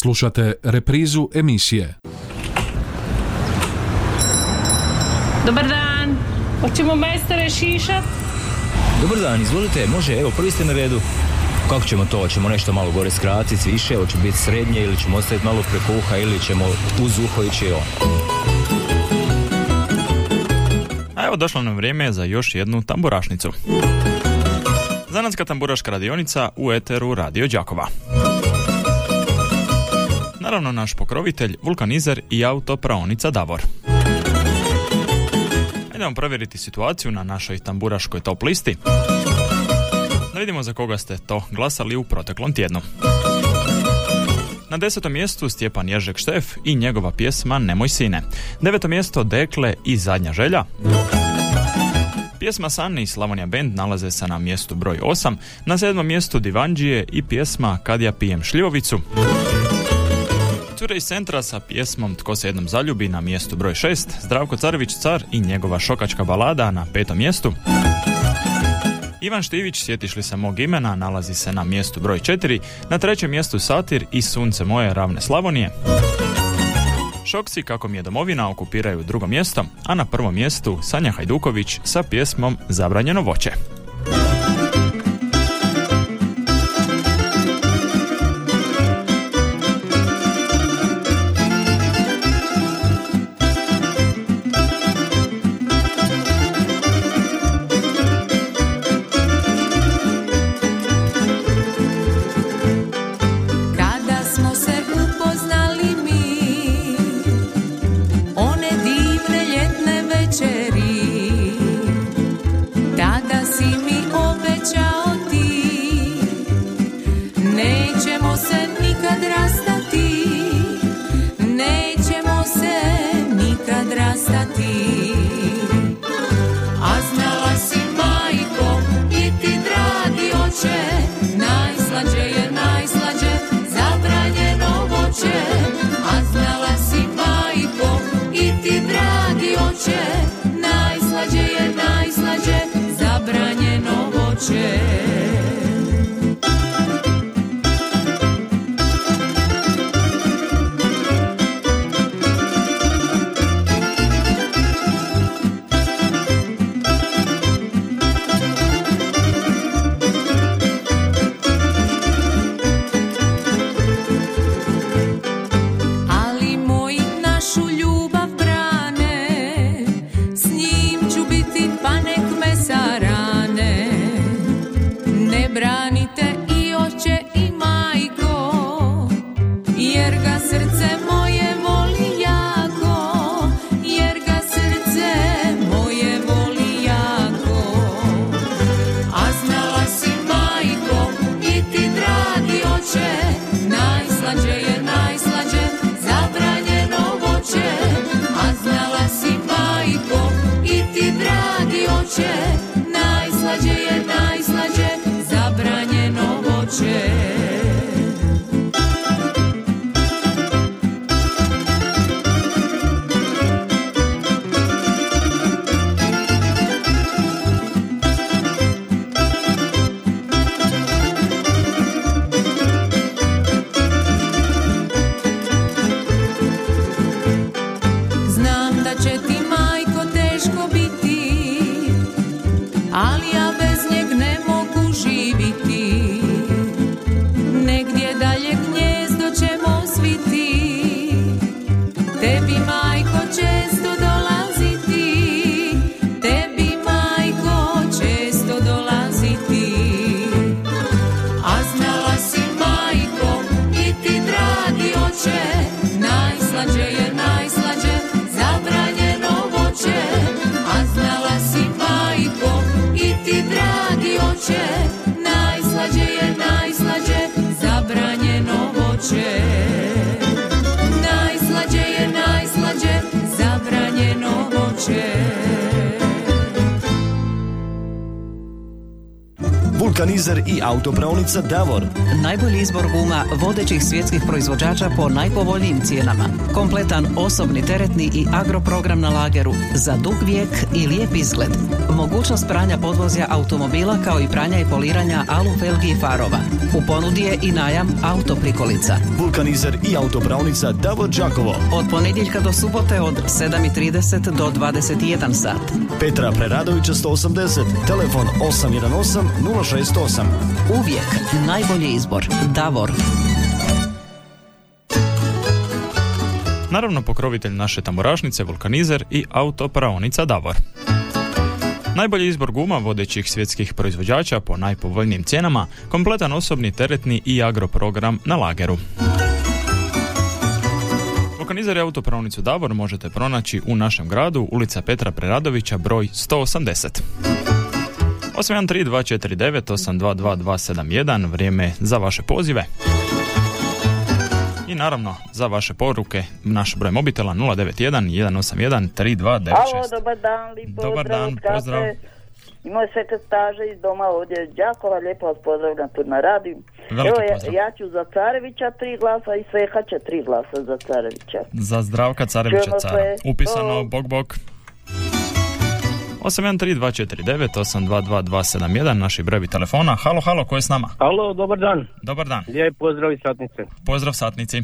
Slušate reprizu emisije. Dobar dan, hoćemo majstore šišat? Dobar dan, izvolite, može, evo, prvi ste na redu. Kako ćemo to? Hoćemo nešto malo gore skratiti, više, hoće biti srednje ili ćemo ostaviti malo preko uha ili ćemo uz uho ići on. A evo došlo nam vrijeme za još jednu tamburašnicu. Zanatska tamburaška radionica u eteru Radio Đakova. Naravno naš pokrovitelj, vulkanizer i autopraonica Davor. Idemo provjeriti situaciju na našoj tamburaškoj top listi. Da vidimo za koga ste to glasali u proteklom tjednu. Na desetom mjestu Stjepan Ježek Štef i njegova pjesma Nemoj sine. Deveto mjesto Dekle i Zadnja želja. Pjesma Sanni i Slavonija Band nalaze se na mjestu broj 8, na sedmom mjestu Divanđije i pjesma Kad ja pijem šljivovicu. Cure iz centra sa pjesmom Tko se jednom zaljubi na mjestu broj 6, Zdravko Carević Car i njegova šokačka balada na petom mjestu. Ivan Štivić, sjetiš li se mog imena, nalazi se na mjestu broj 4, na trećem mjestu Satir i Sunce moje ravne Slavonije. Šokci, kako mi je domovina, okupiraju drugo mjesto, a na prvom mjestu Sanja Hajduković sa pjesmom Zabranjeno voće. Autopravnica Davor. Najbolji izbor guma vodećih svjetskih proizvođača po najpovoljnijim cijenama. Kompletan osobni, teretni i agroprogram na lageru za dug vijek i lijep izgled. Mogućnost pranja podvozja automobila kao i pranja i poliranja alu felgi i farova. U ponudi je i najam autoprikolica. Vulkanizer i autopravnica Davor Đakovo. Od ponedjeljka do subote od 7.30 do 21 sat. Petra Preradovića 180, telefon 818 068. Uvijek najbolji izbor. Davor. Naravno pokrovitelj naše tamburašnice, vulkanizer i autopraonica Davor. Najbolji izbor guma vodećih svjetskih proizvođača po najpovoljnijim cijenama, kompletan osobni, teretni i agroprogram na lageru. Vulkanizer i autopravnicu Davor možete pronaći u našem gradu, ulica Petra Preradovića, broj 180. 813-249-822-271, vrijeme za vaše pozive. I naravno, za vaše poruke, naš broj mobitela 091 181 3296. Alo, dobar dan, lipo, pozdrav. Dobar dan, pozdrav. I moj sekretaže iz doma ovdje Đakova, lijepo vas pozdravljam tu na radiju. Veliki Evo, pozdrav. ja, ja ću za Carevića tri glasa i Sveha će tri glasa za Carevića. Za Zdravka Carevića Čujemo Cara. Sve. Upisano, bok, bok. 813249822271, naši brojevi telefona. Halo, halo, ko je s nama? Halo, dobar dan. Dobar dan. Lijep pozdrav iz satnice. Pozdrav satnici.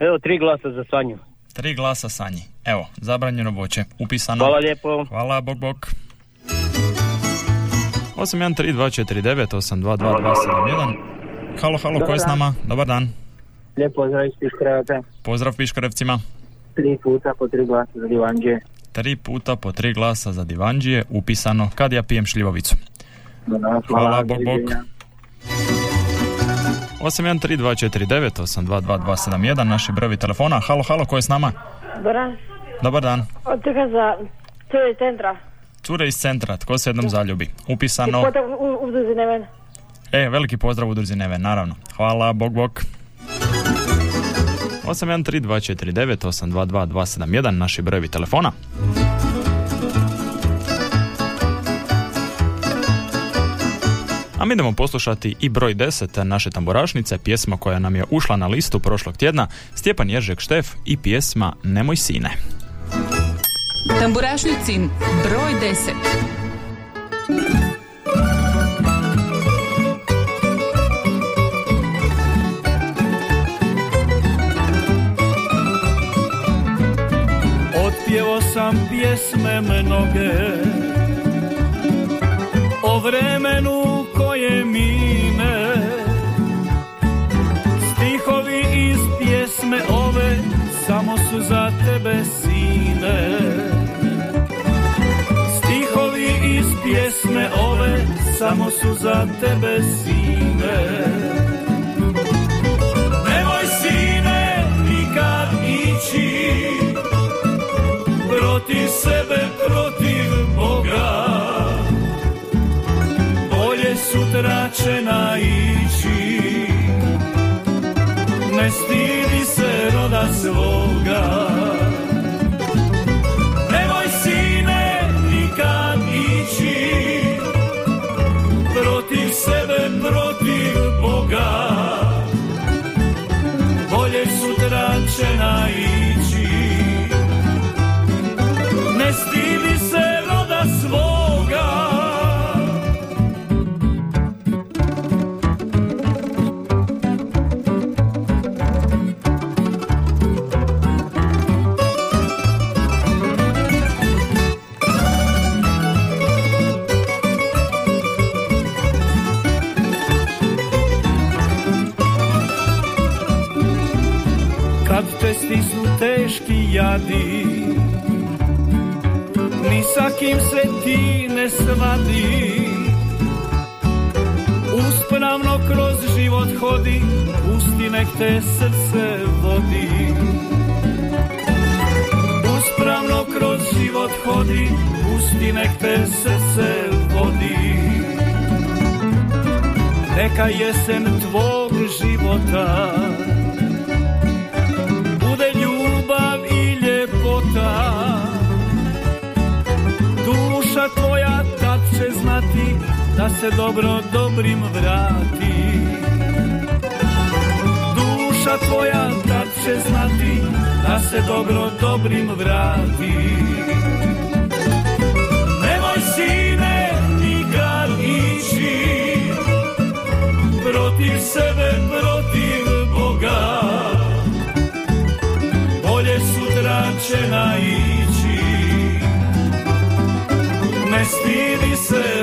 Evo, tri glasa za Sanju. Tri glasa Sanji. Evo, zabranjeno voće. Upisano. Hvala lijepo. Hvala, bok, bok. 813249822271. Halo, halo, ko je s nama? Dobar dan. Lijep pozdrav iz Piškrevca. Pozdrav Piškrevcima. Tri puta po tri glasa za Divanđe. Tri puta po tri glasa za divanđije, upisano kad ja pijem šljivovicu. Hvala, Hvala, bog, bog. 813-249-822-271, naši brojevi telefona. Halo, halo, ko je s nama? Doran, Dobar dan. od toga za to je centra. Cure iz centra, tko se jednom zaljubi. Upisano. U, u Neven. E, veliki pozdrav udruzi Neve, naravno. Hvala, bog, bog. 813-249-822-271, naši brojevi telefona. A mi idemo poslušati i broj 10 naše tamburašnice, pjesma koja nam je ušla na listu prošlog tjedna, Stjepan Ježek Štef i pjesma Nemoj sine. Tamburašnicin broj 10. Otpjevo sam pjesme mnoge. O vremenu koje mine. Stihovi iz pjesme ove Samo su za tebe sine. Stihovi iz pjesme ove Samo su za tebe sine protiv sebe, protiv Boga. Bolje sutra će naići. Ne stidi se roda svoga te srce vodi. Uspravno kroz život hodi Pusti nek te srce vodi. Neka jesen tvog života Bude ljubav i ljepota. Duša tvoja tad će znati da se dobro dobrim vrati Duša tvoja tad će znati da se dobro dobrim vrati. Nemoj sine nikad ići protiv sebe, protiv Boga. Bolje sutra će naići. Ne stidi se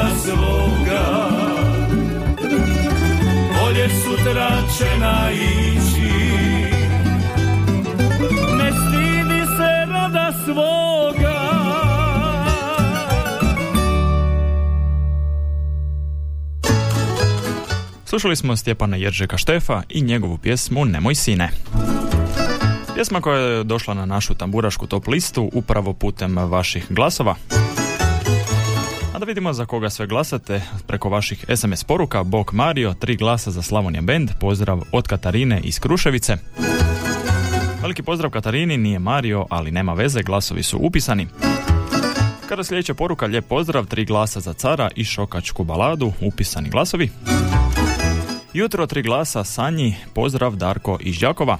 roda svoga Bolje sutra će naići Ne stidi se roda svoga Slušali smo Stjepana Jeržeka Štefa i njegovu pjesmu Nemoj sine. Pjesma koja je došla na našu tamburašku top listu upravo putem vaših glasova. Vidimo za koga sve glasate preko vaših SMS poruka. Bok Mario, tri glasa za Slavonija Band, pozdrav od Katarine iz Kruševice. Veliki pozdrav Katarini, nije Mario, ali nema veze, glasovi su upisani. Kada sljedeća poruka, lijep pozdrav, tri glasa za cara i šokačku baladu, upisani glasovi. Jutro tri glasa Sanji, pozdrav Darko iz Đakova.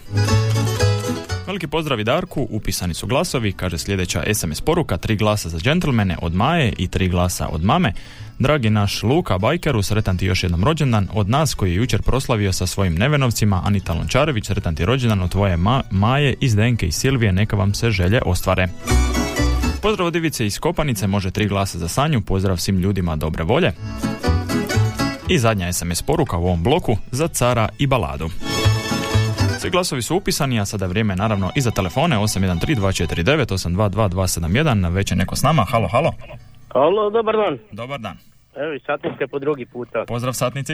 Veliki pozdrav i Darku, upisani su glasovi, kaže sljedeća SMS poruka, tri glasa za džentlmene od Maje i tri glasa od mame. Dragi naš Luka Bajkeru, sretan ti još jednom rođendan od nas koji je jučer proslavio sa svojim nevenovcima, Anita Lončarević, sretan ti rođendan od tvoje ma- Maje iz Denke i Silvije, neka vam se želje ostvare. Pozdrav od Ivice iz Kopanice, može tri glasa za Sanju, pozdrav svim ljudima dobre volje. I zadnja SMS poruka u ovom bloku za cara i baladu. Svi glasovi su upisani, a sada je vrijeme naravno i za telefone 813-249-822-271. Već je neko s nama, halo, halo. Alo, dobar dan. Dobar dan. Evo i satnice po drugi puta. Pozdrav satnici.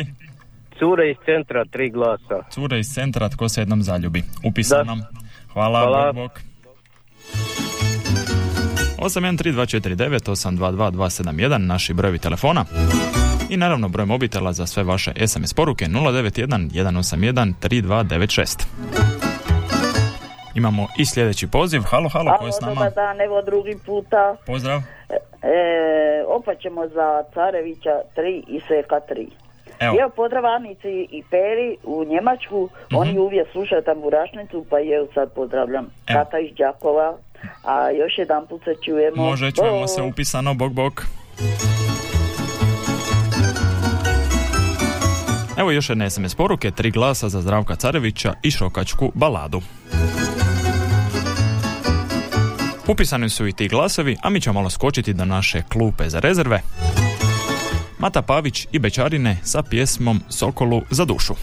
Cure iz centra, tri glasa. Cure iz centra, tko se jednom zaljubi. Upisan Da. nam. Hvala, Hvala. bok, bok. 813-249-822-271, naši brojevi telefona. I naravno broj mobitela za sve vaše SMS poruke 091 181 3296. Imamo i sljedeći poziv. Halo, halo, ko je s nama? dobar dan, evo drugi puta. Pozdrav. E, opet ćemo za Carevića 3 i Seka 3. Evo. Evo pozdrav Anici i Peri u Njemačku, oni uvijek slušaju tamburašnicu, pa je sad pozdravljam Evo. Kata iz Đakova, a još jedan put se čujemo. Može, čujemo Bok. se upisano, bok, bok. Evo još jedne SMS poruke, tri glasa za Zdravka Carevića i šokačku baladu. Upisani su i ti glasovi, a mi ćemo malo skočiti do naše klupe za rezerve. Mata Pavić i Bečarine sa pjesmom Sokolu za dušu.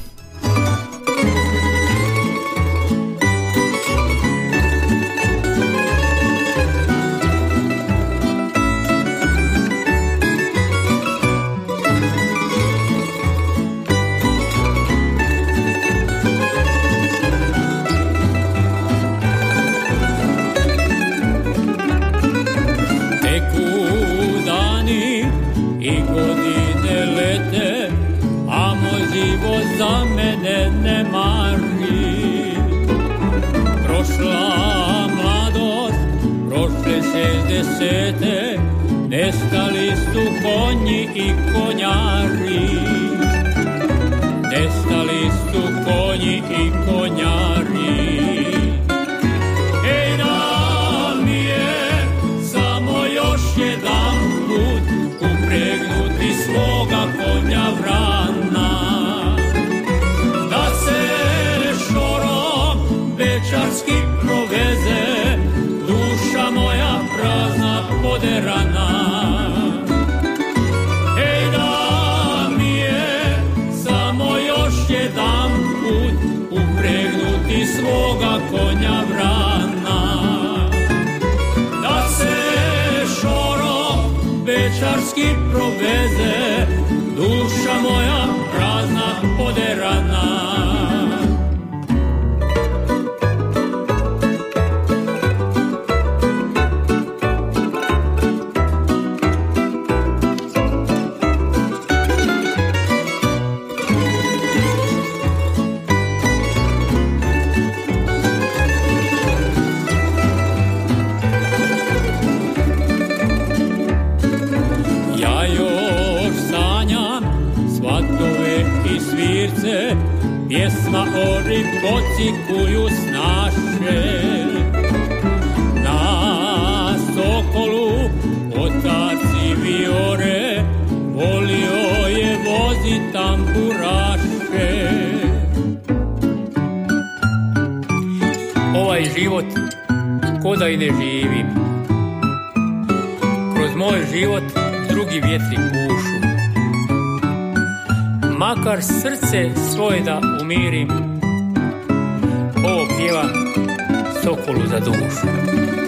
que proveze riboci koju snaše. Na Sokolu otac i viore, volio je vozi tamburaše. Ovaj život ko da i ne živim. Kroz moj život drugi vjetri pušu. Makar srce svoje da umirim, sokolu za dušu. Ovo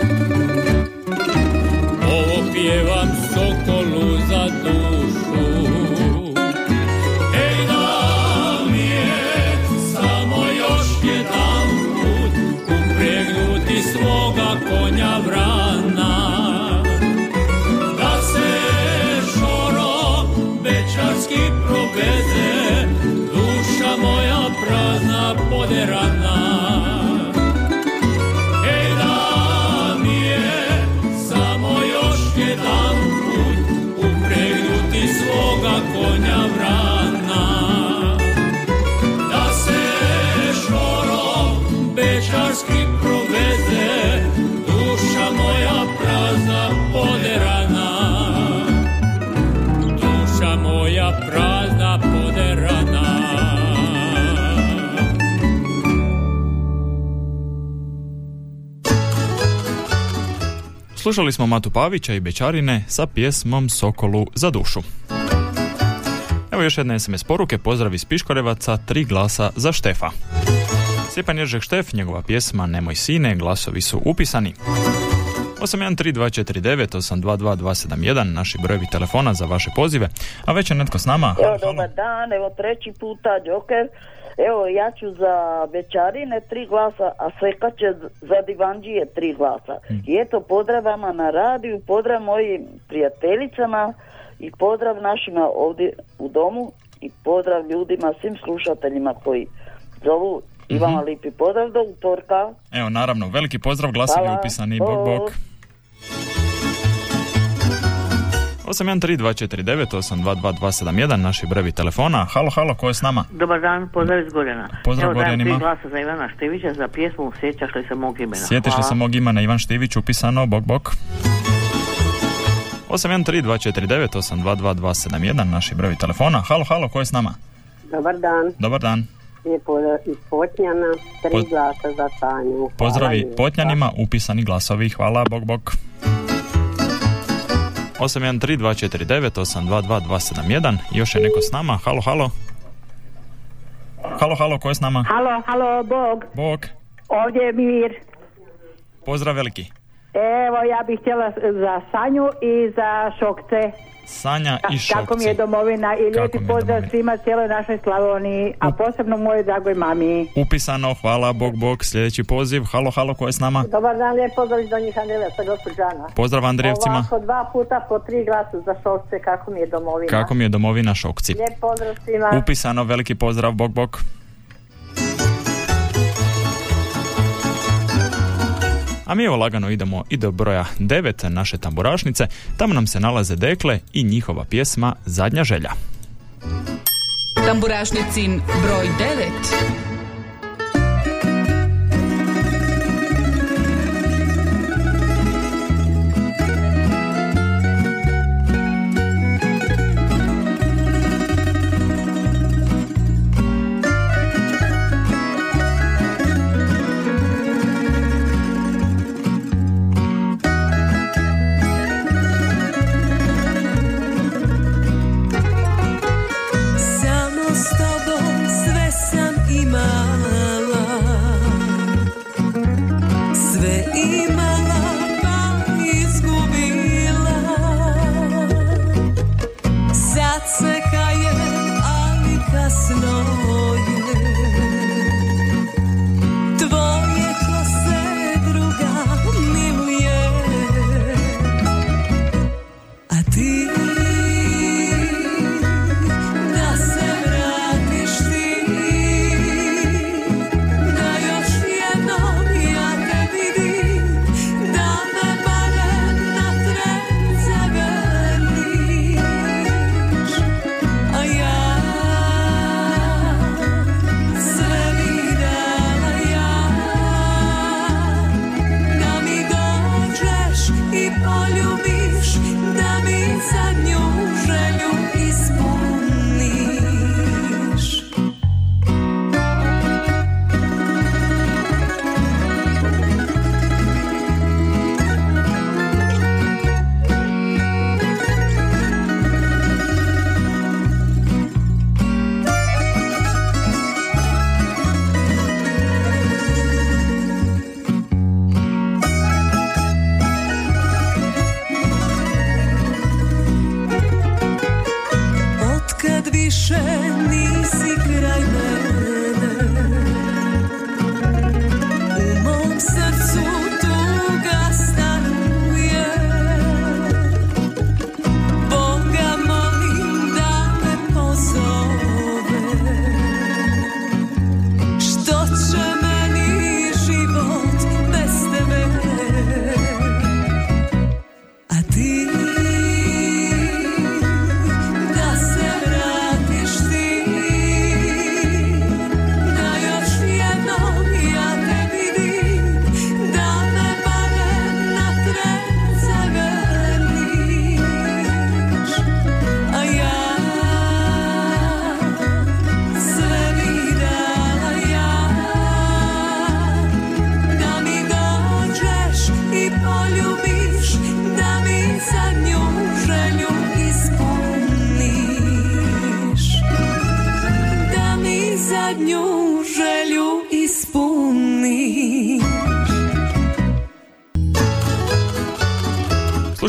Slušali smo Matu Pavića i Bečarine sa pjesmom Sokolu za dušu. Evo još jedna SMS poruke, pozdrav iz Piškorevaca, tri glasa za Štefa. Stjepan Ježek Štef, njegova pjesma Nemoj sine, glasovi su upisani. 813249 822271 naši brojevi telefona za vaše pozive, a već je netko s nama. Evo, dobar dan, evo treći puta Joker. Evo, ja ću za Bečarine tri glasa, a Seka će za Divanđije tri glasa. I eto, pozdrav vama na radiju, pozdrav mojim prijateljicama i pozdrav našima ovdje u domu i pozdrav ljudima, svim slušateljima koji zovu i vama lipi pozdrav do utorka. Evo, naravno, veliki pozdrav, glasovi upisani, bok, bok. 813249822271 naši brojevi telefona. Halo, halo, ko je s nama? Dobar dan, pozdrav iz Gorjana. Pozdrav Evo Gorjanima. tri glasa za Ivana Števića za pjesmu Sjećaš li se mog imena. Sjetiš li se mog imena Ivan Štivić upisano, bok, bok. 813249822271 naši brojevi telefona. Halo, halo, ko je s nama? Dobar dan, Dobar dan. lijepo iz Potnjana, tri Poz- glasa za Tanju. Pozdravi Potnjanima, upisani glasovi. Hvala, bok, bok. 813249822271 još je neko s nama. Halo, halo. Halo, halo, ko je s nama? Halo, halo, Bog. Bog. Ovdje je Mir. Pozdrav veliki. Evo, ja bih htjela za Sanju i za Šokce. Sanja i Šokci. Kako mi je domovina i lijepi pozdrav domovina. svima cijeloj našoj Slavoniji, a posebno mojoj dragoj mami. Upisano, hvala, bog, bog. Sljedeći poziv. Halo, halo, ko je s nama? Dobar dan, lijep pozdrav iz Donjih Andreja sa gospođana. Pozdrav Andrijevcima. Ovako dva puta po tri glasa za Šokce, kako mi je domovina. Kako mi je domovina Šokci? Lijep pozdrav svima. Upisano, veliki pozdrav, bog, bog. A mi evo lagano idemo i do broja 9 naše tamburašnice. Tamo nam se nalaze dekle i njihova pjesma Zadnja želja. Tamburašnicin broj 9.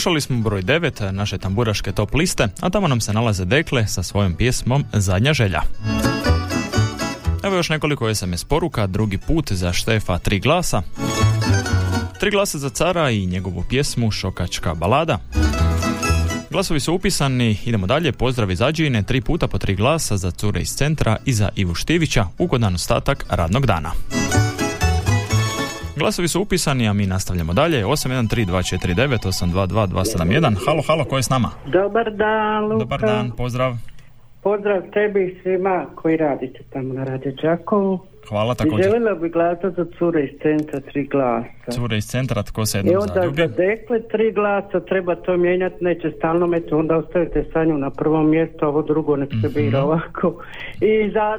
Slušali smo broj 9 naše tamburaške top liste, a tamo nam se nalaze Dekle sa svojom pjesmom Zadnja želja. Evo još nekoliko SMS poruka, drugi put za Štefa tri glasa. Tri glasa za cara i njegovu pjesmu Šokačka balada. Glasovi su upisani, idemo dalje, pozdrav iz Ađine, tri puta po tri glasa za cure iz centra i za Ivu Štivića, ugodan ostatak radnog dana. Glasovi su upisani, a mi nastavljamo dalje. 813249822271. Halo, halo, ko je s nama? Dobar dan, Luka. Dobar dan, pozdrav. Pozdrav tebi i svima koji radite tamo na Radio Đakovu. Hvala I također. željela bi glasati za cure iz centra tri glasa. Cure iz centra, tko se I jednom onda zaljubi. za dekle tri glasa treba to mijenjati, neće stalno meći, onda ostavite Sanju na prvom mjestu, a ovo drugo nek se bira Mhm. ovako. I za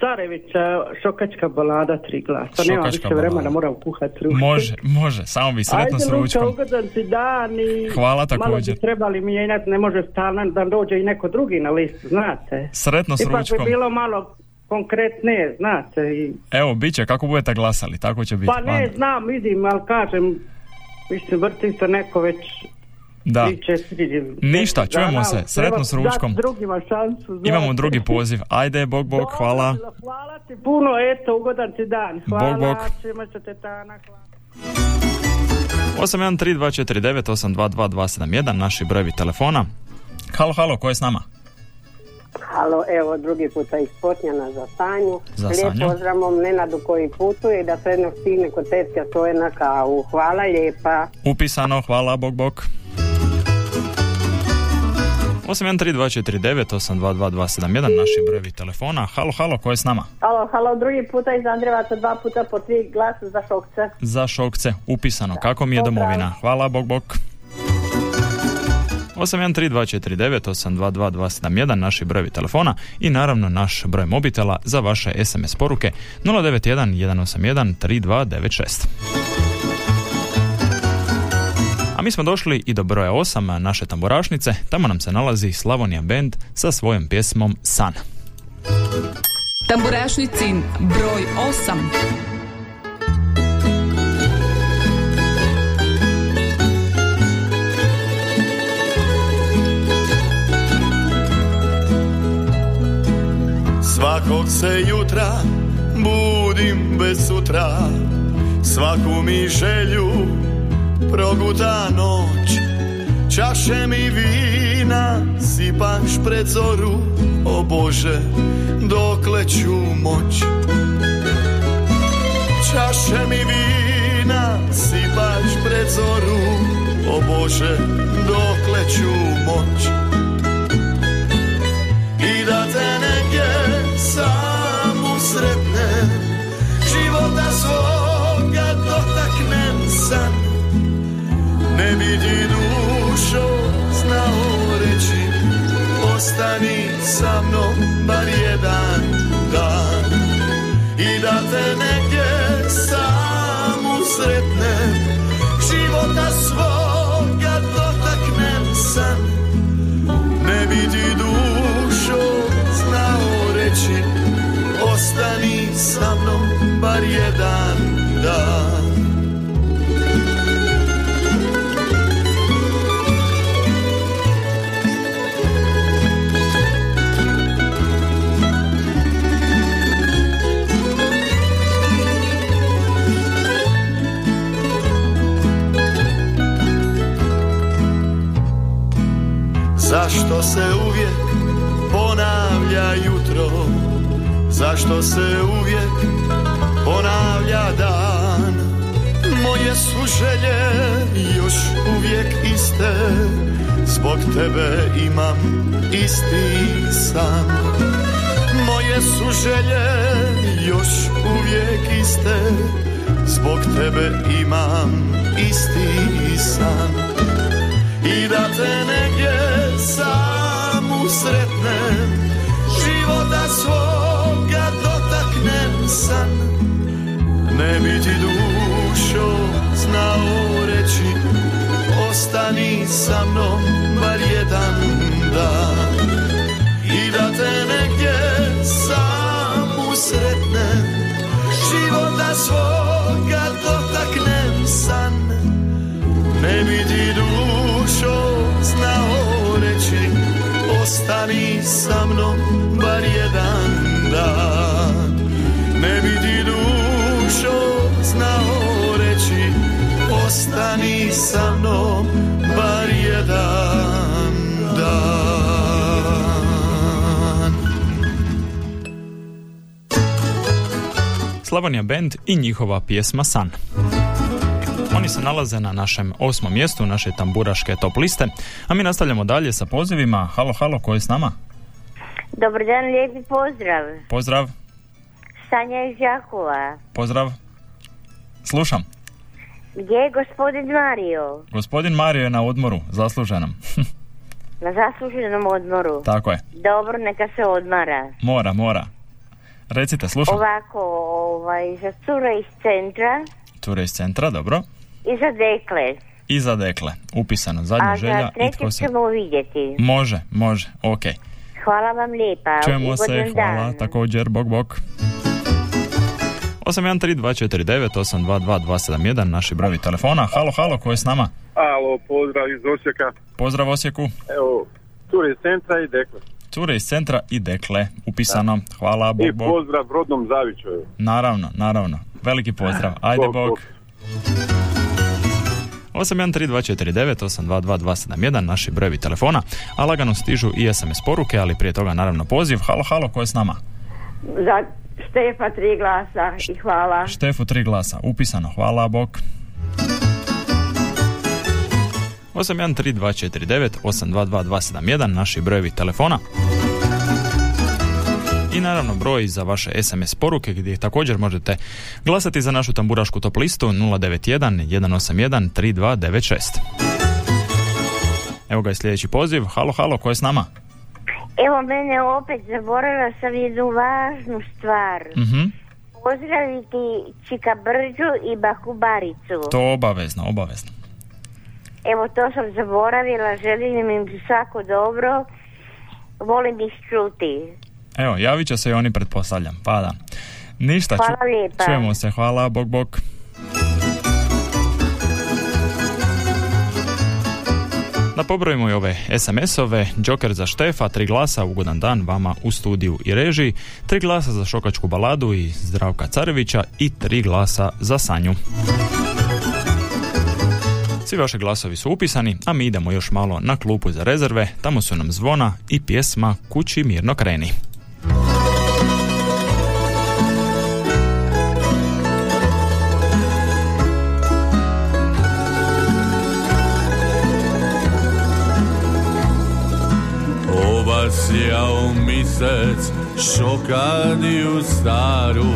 Carevića šokačka balada tri glasa. Nema više vremena, balada. moram kuhati ruke. Može, može, samo bi sretno s Ajde, Luka, ručkom. ugodan ti dan i Hvala malo također. bi trebali mijenjati, ne može stalno da dođe i neko drugi na listu, znate. Sretno s Ipak ručkom. bi bilo malo konkretnije, znate. I, Evo, bit će, kako budete glasali, tako će biti. pa ne znam, vidim, ali kažem, mislim, vrti se neko već Da. Ništa, čujemo dana, se, sretno s ručkom. drugima šansu. Imamo drugi poziv. Ajde, bog, bog, hvala. Hvala ti puno, eto, ugodan ti dan. Hvala, Bog, bog. čima ćete tana, hvala. 813249822271, naši brojevi telefona. Halo, halo, ko je s nama? Halo, evo drugi puta iz Potnjana za Sanju. Za Lijep Sanju. pozdravnom Nenadu koji putuje i da se jedno stigne kod tetke svoje na kavu. Hvala lijepa. Upisano, hvala, bog, bog. 813249822271, naši brojevi telefona. Halo, halo, ko je s nama? Halo, halo, drugi puta iz Andrevaca, dva puta po tri glasa za šokce. Za šokce, upisano. Kako mi je domovina? Hvala, bog, bog. 813249822271, naši brojevi telefona i naravno naš broj mobitela za vaše SMS poruke 091 181 3296. A mi smo došli i do broja 8 naše tamburašnice, tamo nam se nalazi Slavonija Band sa svojom pjesmom San. Tamburašnicin broj 8. Svakog se jutra budim bez sutra Svaku mi želju proguta noć. Čaše mi vina sipaš pred zoru O Bože, dokle ću moć? Čaše mi vina sipaš pred zoru O Bože, dokle ću moć? I da te negdje samu sretnem života svoga ti dušo znao reći ostani sa mnom bar jedan dan. I da te negdje samu sretnem života svoga dotaknem san ne bi ti dušo znao reći Ostani sa mnom bar jedan dan Zašto se uvijek ponavlja jutro? Zašto se uvijek ponavlja dan? Moje su želje još uvijek iste. Zbog tebe imam isti san. Moje su želje još uvijek iste. Zbog tebe imam isti san I da te negdje samu sretnem Života svoga dotaknem san Ne bi ti dušo znao reći Ostani sa mnom bar jedan dan. I da te negdje samu sretnem Života svoga dotaknem san Ne bi ti dušo znao reći Ostani sa mnom bar jedan dan Ne bi ti dušo znao reći Ostani sa mnom bar jedan dan Slavonija Band i njihova pjesma San. Oni se nalaze na našem osmom mjestu naše tamburaške top liste, a mi nastavljamo dalje sa pozivima. Halo, halo, ko je s nama? Dobar dan, lijepi pozdrav. Pozdrav, Sanja iz Đakova. pozdrav. Slušam. Gdje je gospodin Mario? Gospodin Mario je na odmoru, zasluženom. Na zasluženom odmoru. Tako je. Dobro, neka se odmara. Mora, mora. Recite, slušam. Ovako, ovaj, za cure iz centra Ture iz centra, dobro. I za dekle. I za dekle, upisano, zadnja A želja. za treće tko se... ćemo vidjeti. Može, može, ok. Hvala vam lijepa. Čujemo se, hvala, dan. također, bok, bok. 813249822271, naši brojevi telefona. Halo, halo, ko je s nama? Alo, pozdrav iz Osijeka. Pozdrav Osijeku. Evo, cure iz centra i dekle. Cure iz centra i dekle, upisano. Hvala, bok, I bok. pozdrav rodnom Zavičaju. Naravno, naravno. Veliki pozdrav. Ajde, Bog, bok. bog. 813249822271, naši brojevi telefona, a lagano stižu i SMS poruke, ali prije toga naravno poziv. Halo, halo, ko je s nama? Za Štefa tri glasa i hvala. Štefu tri glasa, upisano. Hvala, bok. 813249822271, naši brojevi telefona. I naravno broj za vaše SMS poruke gdje također možete glasati za našu tamburašku top listu 091 181 3296. Evo ga je sljedeći poziv. Halo, halo, ko je s nama? Evo mene opet zaboravila sam jednu važnu stvar. Mhm. Pozdraviti Čika Brđu i Baku Baricu. To obavezno, obavezno. Evo to sam zaboravila, želim im svako dobro. Volim ih čuti. Evo, javit će se i oni pretpostavljam. Pa da. Ništa, Hvala lijepa. čujemo se. Hvala, bok, bok. Da pobrojimo i ove SMS-ove, Joker za Štefa, tri glasa, ugodan dan vama u studiju i režiji, tri glasa za Šokačku baladu i Zdravka Carevića i tri glasa za Sanju. Svi vaši glasovi su upisani, a mi idemo još malo na klupu za rezerve, tamo su nam zvona i pjesma Kući mirno kreni. Ova sjao misec šokadiju staru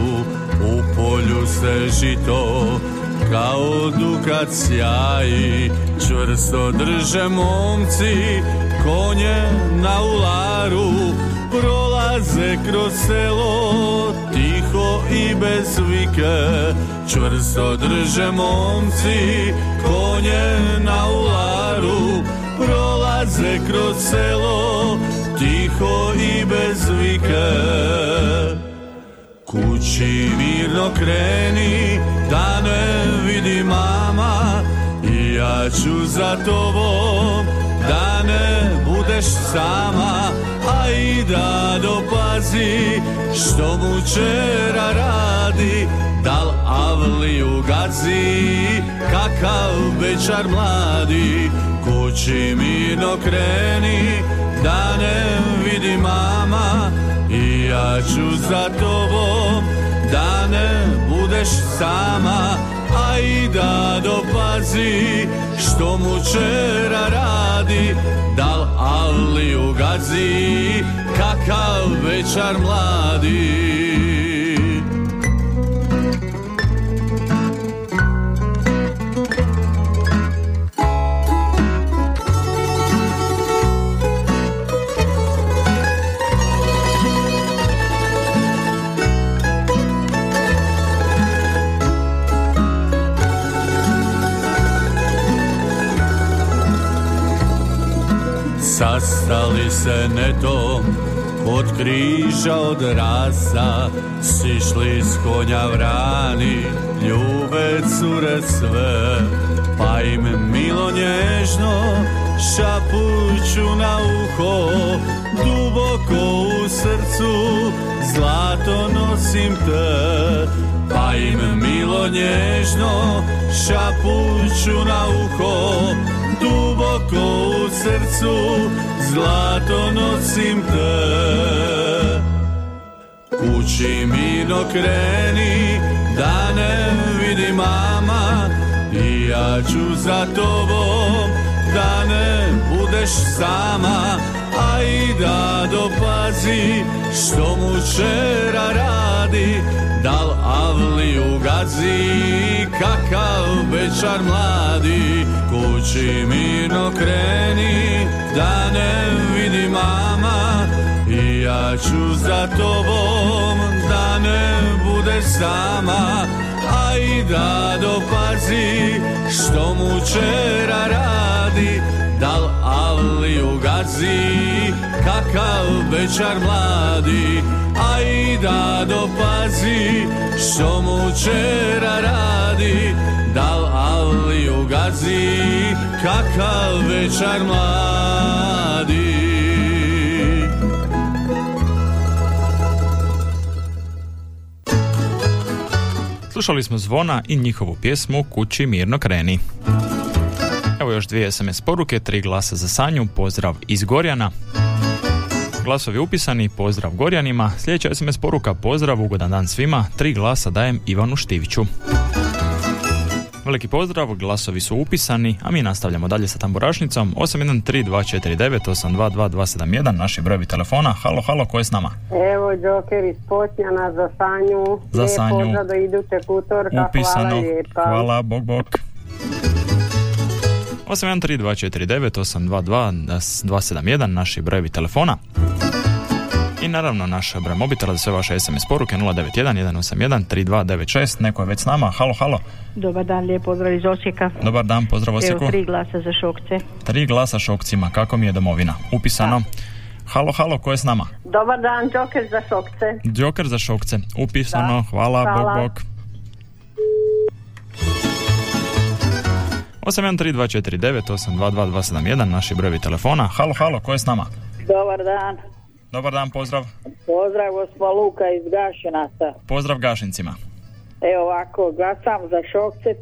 U polju se žito kao dukat sjaji Čvrsto drže momci konje na ularu Prolaze kroz selo tiho i bez vike. Čvrsto drže momci konje na ularu Prolaze kroz selo tiho i bez vike. Kući mirno kreni da ne vidi mama. I ja ću za tobom da ne budeš sama. A i da dopazi pazi što mu čera radi Dal avliju gazi kakav bečar mladi Kući mirno kreni da ne vidi mama I ja ću za tobom da ne budeš sama A i da dopazi što mu čera radi Dal avliju gazi kakav večar mladi Sastali se netom Kod križa od rasa Sišli s konja vrani Ljube cure sve Pa im milo nježno Šapuću na uho Duboko u srcu Zlato nosim te Pa im milo nježno Šapuću na uho Duboko u srcu Zlato nosim te. Kući mirno kreni Da ne vidi mama I ja ću za tobom Da ne budeš sama A da dopazi Što mu čera radi Dal avliju gazi Kakav bečar mladi. Kući mirno kreni Da ne vidi mama. I ja ću za tobom Da ne bude sama. A i da dopazi Što mu čera radi Dal avliju gazi Kakav bečar mladi. I da dopazi Što mu čera radi. Dal avliju gazi Kakav večar mladi. Slušali smo Zvona i njihovu pjesmu Kući mirno kreni. Evo još dvije SMS poruke, tri glasa za Sanju, pozdrav iz Gorjana. Glasovi upisani, pozdrav Gorjanima. Sljedeća SMS poruka, pozdrav, ugodan dan svima. Tri glasa dajem Ivanu Štiviću. Veliki pozdrav, glasovi su upisani, a mi nastavljamo dalje sa tamburašnicom 813249822271, naši brojevi telefona. Halo, halo, ko je s nama? Evo, Joker iz Potnjana za Sanju. Za Sanju. pozdrav do idućeg utorka. Upisano. Hvala lijepa. Hvala, bog, bog. 813-249, 822-271, naši brojevi telefona. I naravno naš broj mobitela za sve vaše SMS poruke 091 181 3296. Neko je već s nama. Halo, halo. Dobar dan, lijep pozdrav iz Osijeka. Dobar dan, pozdrav Osijeku. Evo tri glasa za šokce. Tri glasa šokcima, kako mi je domovina. Upisano. Da. Halo, halo, ko je s nama? Dobar dan, Joker za šokce. Joker za šokce, upisano, da. hvala, hvala. bok, bok. 813249822271, naši brojevi telefona. Halo, halo, ko je s nama? Dobar dan. Dobar dan, pozdrav. Pozdrav, gospa Luka iz Gašinaca. Pozdrav Gašincima. Evo ovako, glasam za Šokce 3.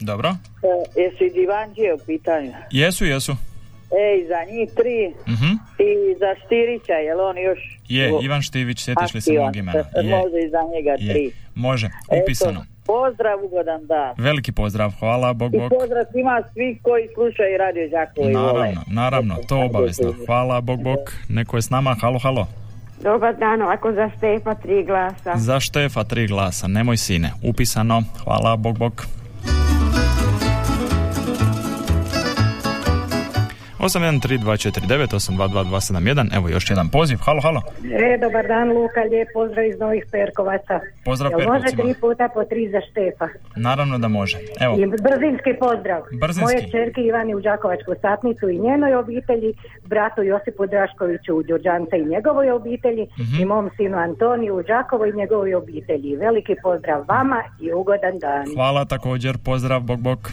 Dobro. E, jesu i divanđe u pitanju? Jesu, jesu. E, i za njih tri uh-huh. i za Štirića, jel on još... Je, Ivan Štivić, sjetiš li se mog imena? E, je. Može i za njega tri. Je. Može, upisano. Eto, pozdrav, ugodan dan. Veliki pozdrav, hvala, bog, I bog. pozdrav svima svih koji slušaju Radio Đakovo i vole. Naravno, naravno, to obavezno. Hvala, bog, bog. Neko je s nama, halo, halo. Dobar dan, ovako za Stefa tri glasa. Za Štefa tri glasa, nemoj sine. Upisano, hvala, bog, bog. 813249822271, evo još jedan poziv, halo, halo. E, dobar dan, Luka, lijep pozdrav iz Novih Perkovaca. Pozdrav Jel može Perkovcima. tri puta po tri za Štefa? Naravno da može. Evo, I brzinski pozdrav. Brzinski. Moje čerke Ivani u Đakovačku satnicu i njenoj obitelji, bratu Josipu Draškoviću u Đurđance i njegovoj obitelji Mhm. i mom sinu Antoniju u Đakovo i njegovoj obitelji. Veliki pozdrav vama i ugodan dan. hvala također, pozdrav, bog, bog.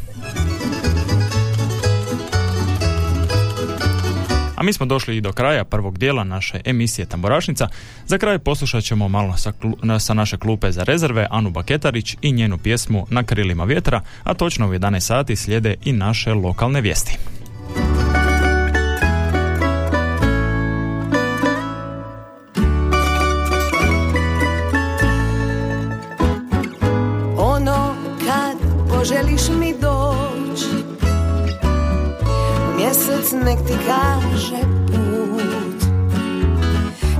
A mi smo došli i do kraja prvog dijela naše emisije Tamburašnica. Za kraj poslušat ćemo malo sa, klu- sa naše klupe za rezerve Anu Baketarić i njenu pjesmu Na krilima vjetra, a točno u 11 sati slijede i naše lokalne vijesti. Nek ti kaže put.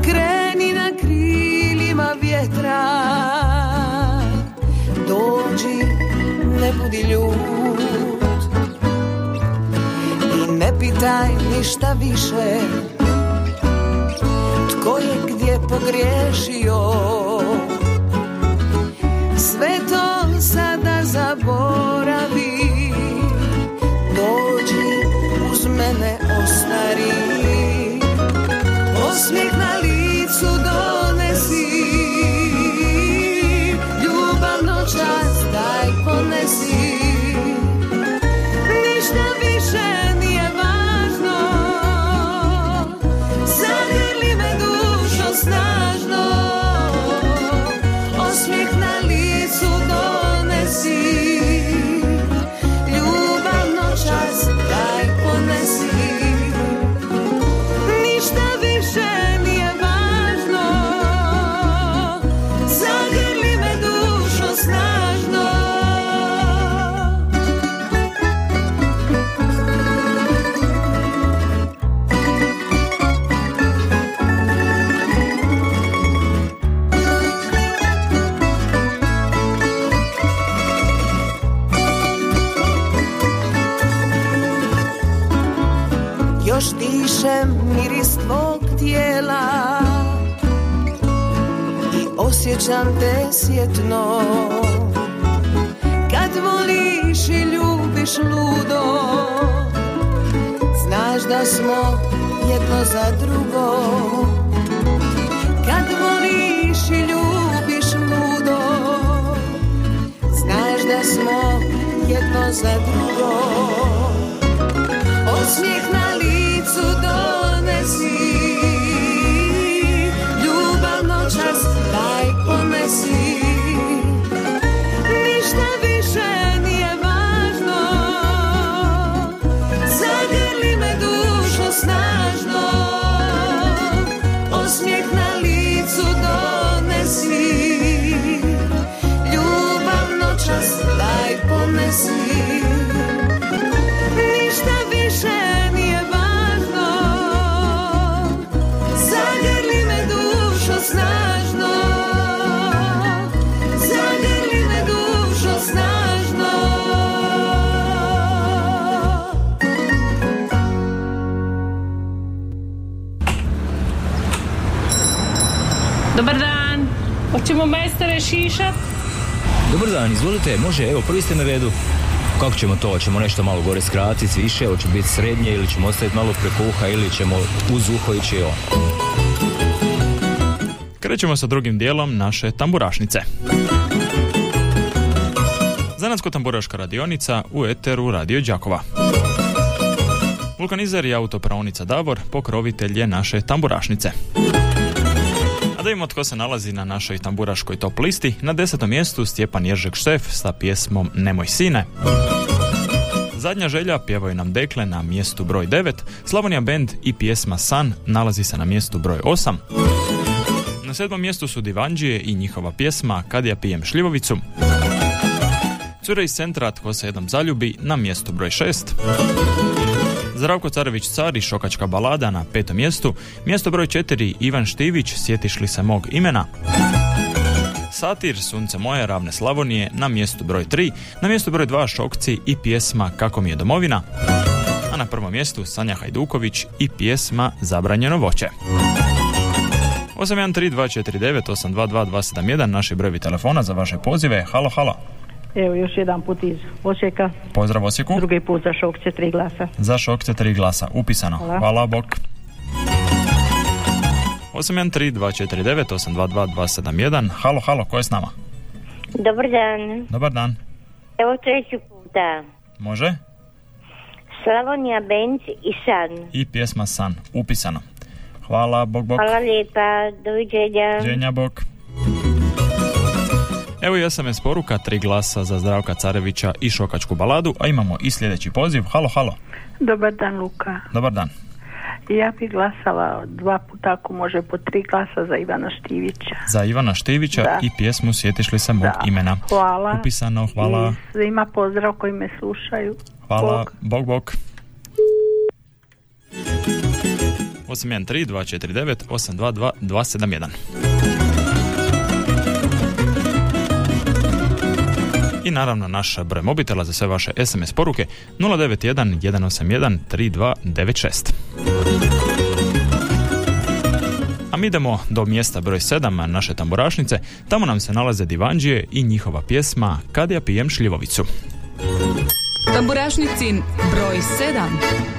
Kreni na krilima vjetra. Dođi, ne budi ljut. I ne pitaj ništa više. Tko je gdje pogriješio? Sve to sada zaboravi mene ostarý. Osmiech na osjećam te svjetno Kad voliš i ljubiš ludo Znaš da smo jedno za drugo. Kad voliš i ljubiš ludo Znaš da smo jedno za drugo. Osmijeh na licu donesi Hoćemo majstore šišat? Dobar dan, izvolite, može, evo, prvi ste na redu. Kako ćemo to? Hoćemo nešto malo gore skratiti, više, hoće biti srednje ili ćemo ostaviti malo preko uha ili ćemo uz uho ići on. Krećemo sa drugim dijelom naše tamburašnice. Zanatsko-tamburaška radionica u Eteru Radio Đakova. Vulkanizer i autopravnica Davor pokrovitelj je naše tamburašnice. Imamo tko se nalazi na našoj tamburaškoj top listi, na desetom mjestu Stjepan Jeržek Štef sa pjesmom Nemoj sine. Zadnja želja pjevaju nam Dekle na mjestu broj 9, Slavonija Band i pjesma San nalazi se na mjestu broj 8. Na sedmom mjestu su Divanđije i njihova pjesma Kad ja pijem šljivovicu. Cure iz centra Tko se jednom zaljubi na mjestu broj 6. Zdravko Carević Car i Šokačka balada na petom mjestu. Mjesto broj 4 Ivan Štivić Sjetiš li se mog imena. Satir Sunce moje ravne Slavonije na mjestu broj 3. Na mjestu broj 2 Šokci i pjesma Kako mi je domovina. A na prvom mjestu Sanja Hajduković i pjesma Zabranjeno voće. 813249822271 naši brojevi telefona za vaše pozive. Halo, halo. Evo još jedan put iz Osijeka. Pozdrav Osijeku. Drugi put za Šokce tri glasa. Za Šokce tri glasa. Upisano. Hvala. Hvala, bok. 813249822271 Halo, halo, ko je s nama? Dobar dan. Dobar dan. Evo treći puta. Može? Slavonija Benz i San. I pjesma San, upisano. Hvala, bok, bok. Hvala lijepa, doviđenja. Ženja, bok. Evo i SMS poruka, tri glasa za Zdravka Carevića i Šokačku baladu, a imamo i sljedeći poziv. Halo, halo. Dobar dan, Luka. Dobar dan. Ja bih glasala dva puta, ako može, po tri glasa za Ivana Štivića. Za Ivana Štivića Da. i pjesmu Sjetiš li se mog Da. imena. Hvala. Upisano, hvala. I svima pozdrav koji me slušaju. Hvala, Bog. bok, bok. 813 249 822 271 I naravno naš broj mobitela za sve vaše SMS poruke 091 181 3296. A mi idemo do mjesta broj 7 naše tamburašnice. Tamo nam se nalaze divanđije i njihova pjesma Kad ja pijem šljivovicu. Tamburašnicin broj 7.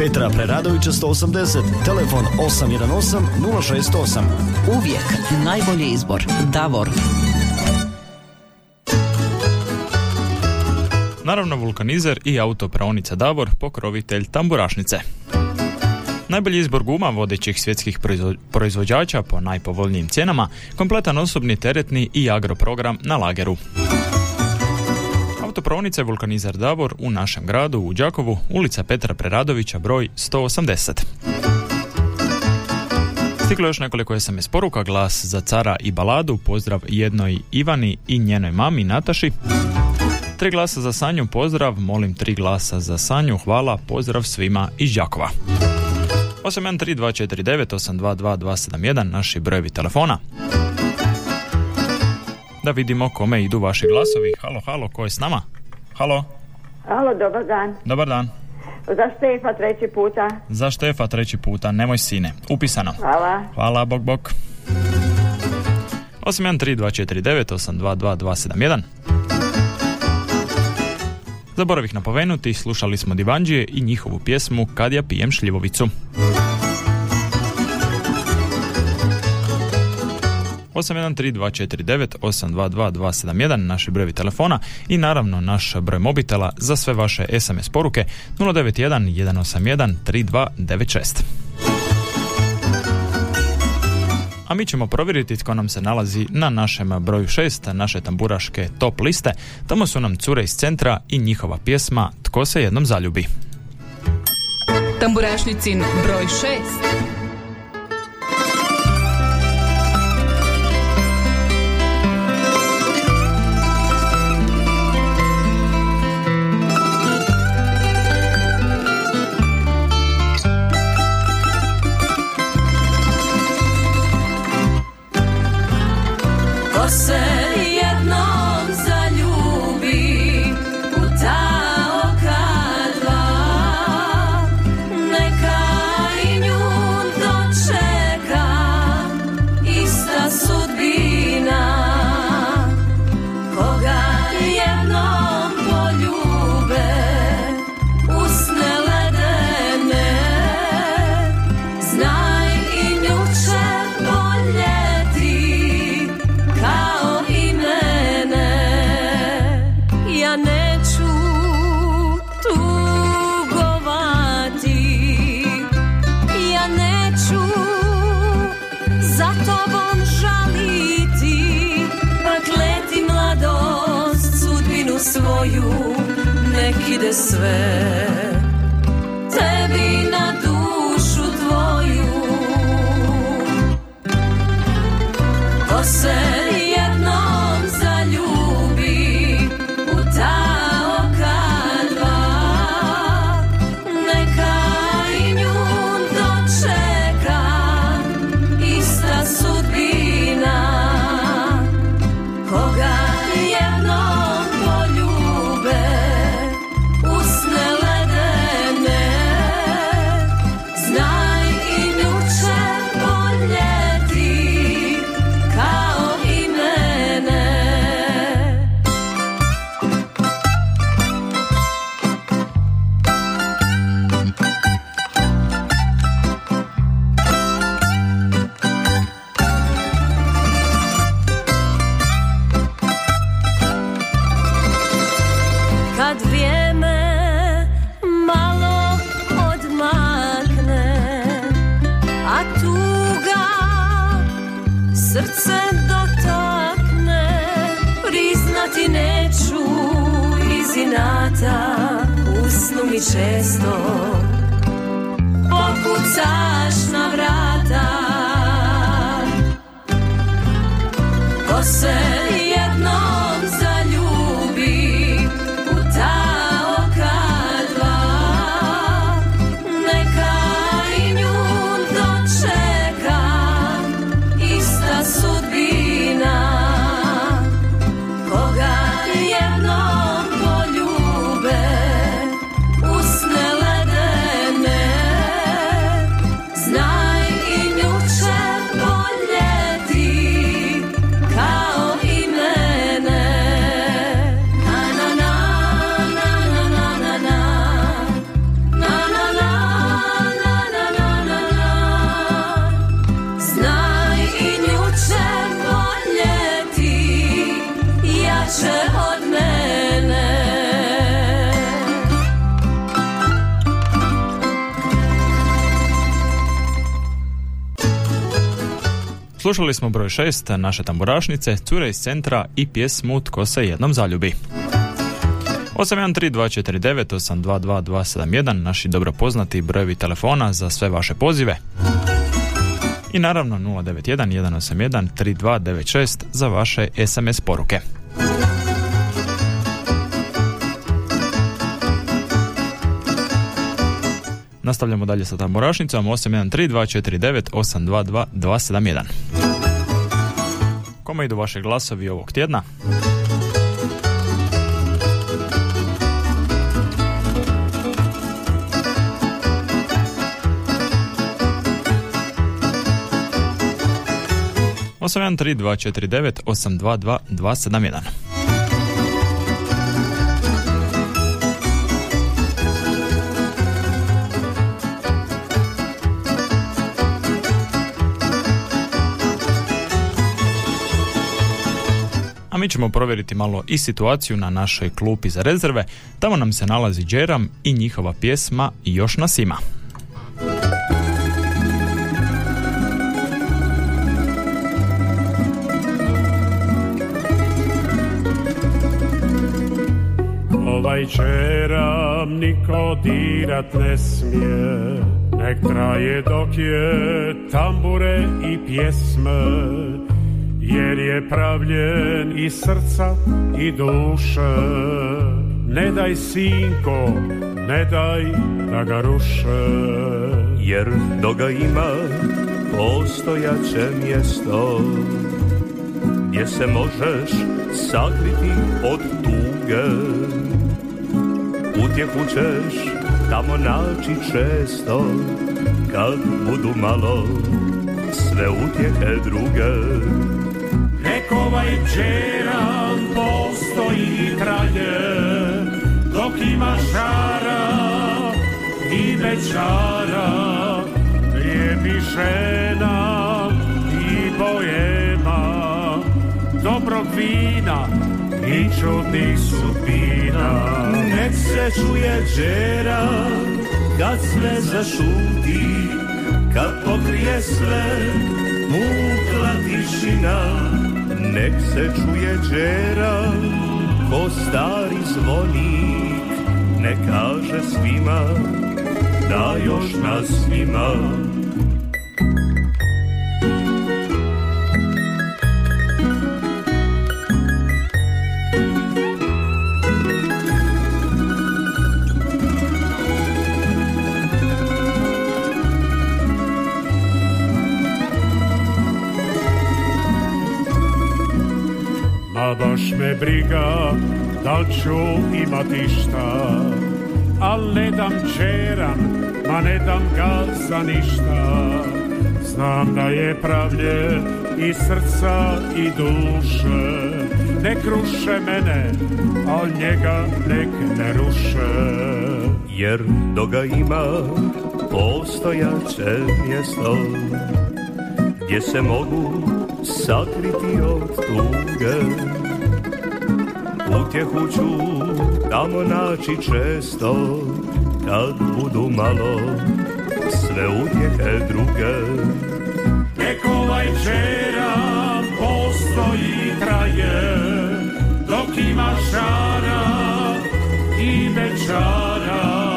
Petra Preradovića 180, telefon 818 068. Uvijek najbolji izbor. Davor. Naravno vulkanizer i autopraonica Davor, pokrovitelj tamburašnice. Najbolji izbor guma vodećih svjetskih proizvo- proizvođača po najpovoljnijim cijenama, kompletan osobni teretni i agroprogram na lageru. Autopraonice Vulkanizer Davor u našem gradu u Đakovu, ulica Petra Preradovića, broj 180. Stiglo je još nekoliko SMS poruka, glas za cara i baladu, pozdrav jednoj Ivani i njenoj mami Nataši. Tri glasa za Sanju, pozdrav, molim tri glasa za Sanju, hvala, pozdrav svima iz Đakova. 813249822271, naši brojevi telefona. Da vidimo kome idu vaši glasovi. Halo, halo, ko je s nama? Halo, Alo, dobar dan. dobar dan. Za Štefa treći puta. Za Štefa treći puta, nemoj sine. Upisano. Hvala. Hvala, bok, bok. 813249822271 Zaboravih napomenuti, slušali smo Divanđije i njihovu pjesmu Kad ja pijem šljivovicu. 813249822271 naši brojevi telefona i naravno naš broj mobitela za sve vaše SMS poruke 091 181 3296. A mi ćemo provjeriti tko nam se nalazi na našem broju 6, naše tamburaške top liste. Tamo su nam cure iz centra i njihova pjesma Tko se jednom zaljubi. Tamburašnicin broj 6. você. své. Slušali smo broj šest naše tamburašnice, cure iz centra i pjesmu Tko se jednom zaljubi. 813249 822271 naši dobro poznati brojevi telefona za sve vaše pozive. I naravno 091 181 3296 za vaše SMS poruke. Nastavljamo dalje sa tamburašnicom 813249822271. Kome idu vaše glasovi ovog tjedna? Osam jedan tri dva četiri devet osam dva dva dva sedam jedan. Mi ćemo provjeriti malo i situaciju na našoj klupi za rezerve. Tamo nam se nalazi Džeram i njihova pjesma Još nas ima. Ovaj čeram niko dirat ne smije Nek traje dok je tambure i pjesme Jer je pravljen i srca i duše. Ne daj sinko, ne daj da ga ruše. Jer do ga ima postojaće mjesto Gdje se možeš sakriti od tuge. Utjehu ćeš tamo naći često Kad budu malo sve utjehe druge ovaj džeran postoji traje Dok ima žara i večara Lijepi žena i bojema Dobrog vina i čudnih sudbina. Nek se čuje džera kad sve zašuti Kad pokrije sve mukla tišina Nek se čuje džera ko stari zvonik. Ne kaže svima da još nas ima Ma baš me briga da li ću imati šta Al ne dam čeran, ma ne dam ga za ništa. Znam da je pravlje i srca i duše. Nek ruše mene, al njega nek ne ruše. Jer do ga ima postojaće mjesto Gdje se mogu sakriti od tuge. Utjehu ću tamo naći često Kad budu malo sve utjehe druge. Nek ovaj čeran postoji traje Dok ima žara i večara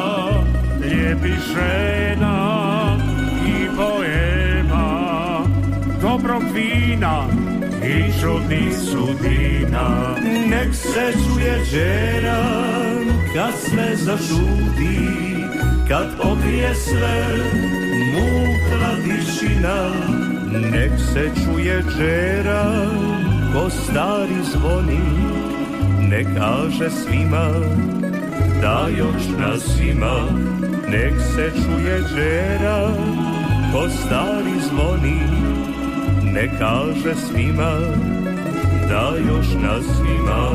Lijepi žena Dobrog vina i čudnih sudina Nek se čuje džeran kad sve zašuti Kad pokrije sve mukla tišina. Nek se čuje džeran ko stari zvoni Ne kaže svima da još nas ima. Nek se čuje džeran ko stari zvoni Ne kaže svima da još nas ima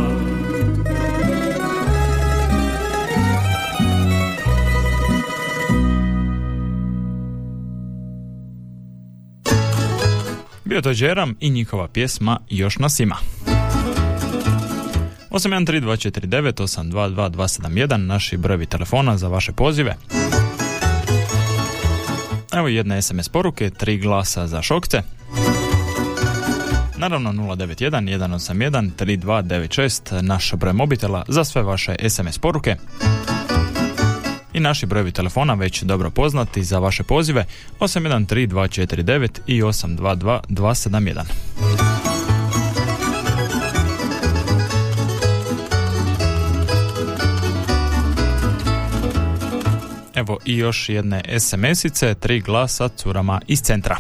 Bio to Džeram i njihova pjesma Još nas ima. 813249822271 naši brojevi telefona za vaše pozive. Evo jedna SMS poruke, tri glasa za šokce. Naravno 091 181 3296 naš broj mobitela za sve vaše SMS poruke. I naši brojevi telefona već dobro poznati za vaše pozive 813 249 i 822 271. Evo i još jedne SMS-ice, tri glasa curama iz centra.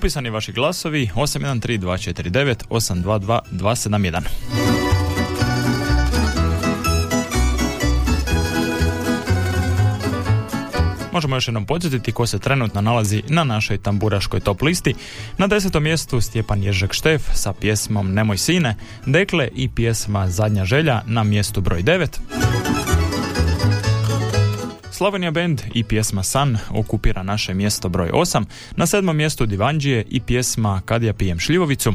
Upisani vaši glasovi 813249 822 271. Možemo još jednom podsjetiti ko se trenutno nalazi na našoj tamburaškoj top listi. Na desetom mjestu Stjepan Ježek Štef sa pjesmom Nemoj sine, Dekle i pjesma Zadnja želja na mjestu broj 9. Slavonija Band i pjesma San okupira naše mjesto broj 8, na sedmom mjestu Divanđije i pjesma Kad ja pijem šljivovicu.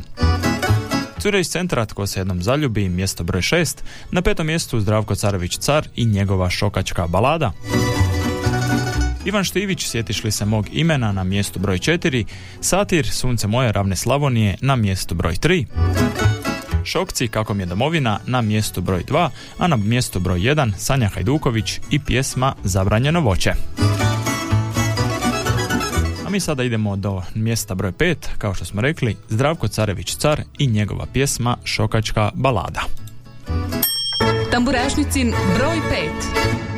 Cure iz centra Tko se jednom zaljubi, mjesto broj 6, na petom mjestu Zdravko Carević Car i njegova šokačka balada. Ivan Štivić, sjetiš li se mog imena na mjestu broj 4, Satir, Sunce moje ravne Slavonije na mjestu broj 3, Šokci, kako mi je domovina, na mjestu broj 2, a na mjestu broj 1 Sanja Hajduković i pjesma Zabranjeno voće. A mi sada idemo do mjesta broj 5, kao što smo rekli, Zdravko Carević Car i njegova pjesma Šokačka balada. Tamburašnicin broj 5.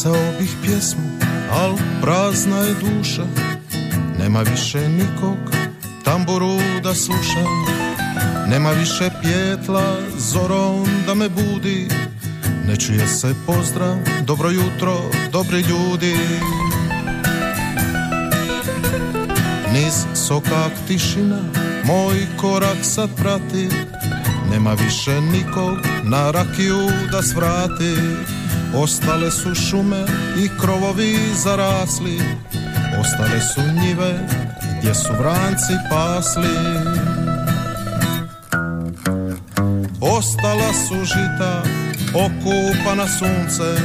Pisao bih pjesmu, al prazna je duša. Nema više nikog tamburu da sluša. Nema više pjetla zorom da me budi. Ne čuje se pozdrav, dobro jutro, dobri ljudi. Niz sokak tišina, moj korak sad prati. Nema više nikog na rakiju da svrati Ostale su šume i krovovi zarasli Ostale su njive gdje su vranci pasli. Ostala su žita okupana suncem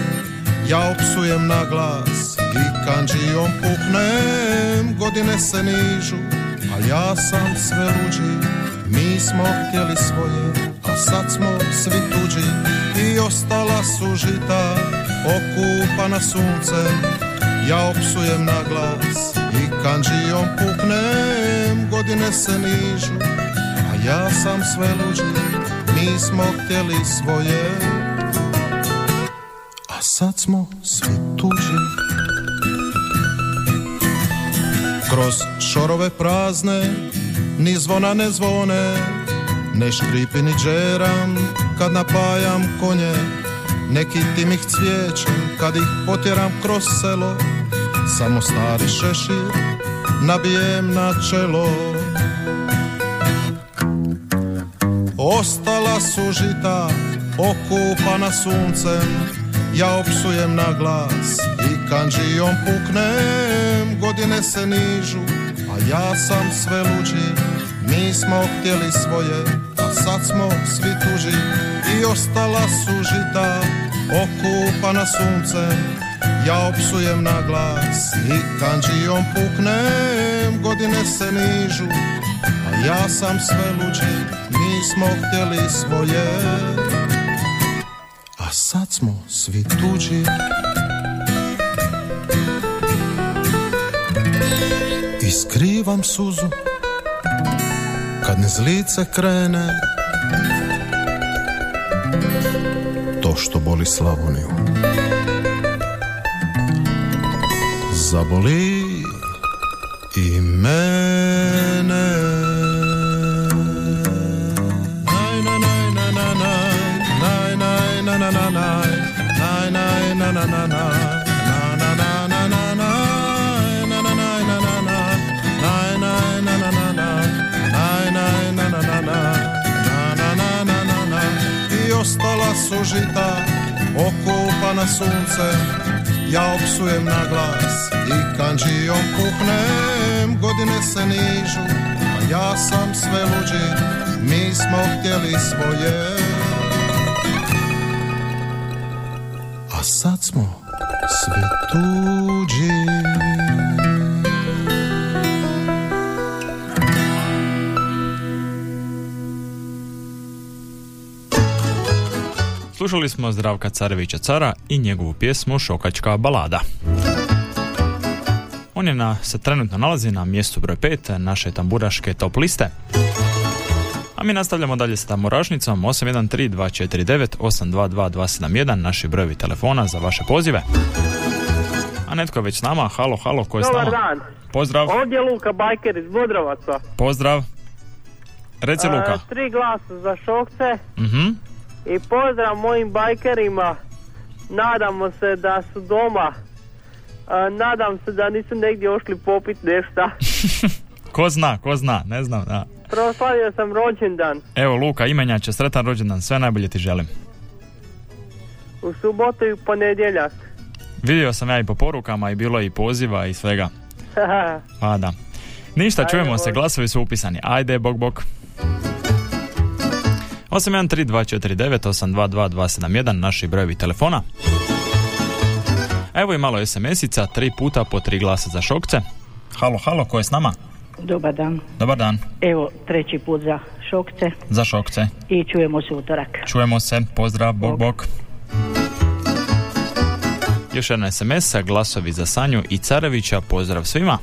Ja opsujem na glas i kanđijom puknem. Godine se nižu, a ja sam sve luđi Mi smo htjeli svoje, sad smo svi tuđi I ostala su žita okupana suncem. Ja opsujem na glas i kanđijom puknem Godine se nižu, a ja sam sve luđi Mi smo htjeli svoje, a sad smo svi tuđi. Kroz šorove prazne ni zvona ne zvone Ne škripi ni džeram kad napajam konje. Neki timih cvijećem kad ih potjeram kroz selo. Samo stari šešir nabijem na čelo. Ostala su žita okupana suncem. Ja opsujem na glas i kanđijom puknem. Godine se nižu, a ja sam sve luđi Mi smo htjeli svoje, a sad smo svi tuži. I ostala su žita okupana suncem Ja opsujem na glas i kanđijom puknem. Godine se nižu, a ja sam sve luđi. Mi smo htjeli svoje a sad smo svi tuđi. I skrivam suzu Kad ne zlice krene. To što boli Slavoniju. Zaboli ostala su žita okupana suncem ja opsujem na glas i kanđijom puhnem Godine se nižu, a ja sam sve luđi. Mi smo htjeli svoje Slušali smo Zdravka Carevića Cara i njegovu pjesmu Šokačka balada. On je na, se trenutno nalazi na mjestu broj 5 naše tamburaške top liste. A mi nastavljamo dalje sa tamburašnicom 813249822271 naši brojevi telefona za vaše pozive. A netko je već s nama, halo, halo, ko je s nama? Dobar dan. Pozdrav, Ovdje je Luka Bajker iz Bodrovaca. pozdrav. Reci Luka. E, tri glasa za šokce Mhm. I pozdrav mojim bajkerima. Nadamo se da su doma. E, nadam se da nisu negdje ošli popit nešto. Ko zna, ko zna, ne znam, da. Proslavio sam rođendan Evo Luka, imenjače, sretan rođendan, sve najbolje ti želim. u subotu i u ponedjeljak. Vidio sam ja i po porukama i bilo je i poziva i svega. Pa da. Ništa, Ajde, čujemo se, glasovi su upisani. Ajde, bok bok. 813249822271 naši brojevi telefona. Evo i malo SMS-ica, tri puta po tri glasa za šokce. Halo, halo, ko je s nama? Dobar dan. Dobar dan, Evo, treći put za šokce za šokce. i čujemo se utorak. Čujemo se, pozdrav, bok bok. Još jedna SMS-a, glasovi za Sanju i Carevića, pozdrav svima.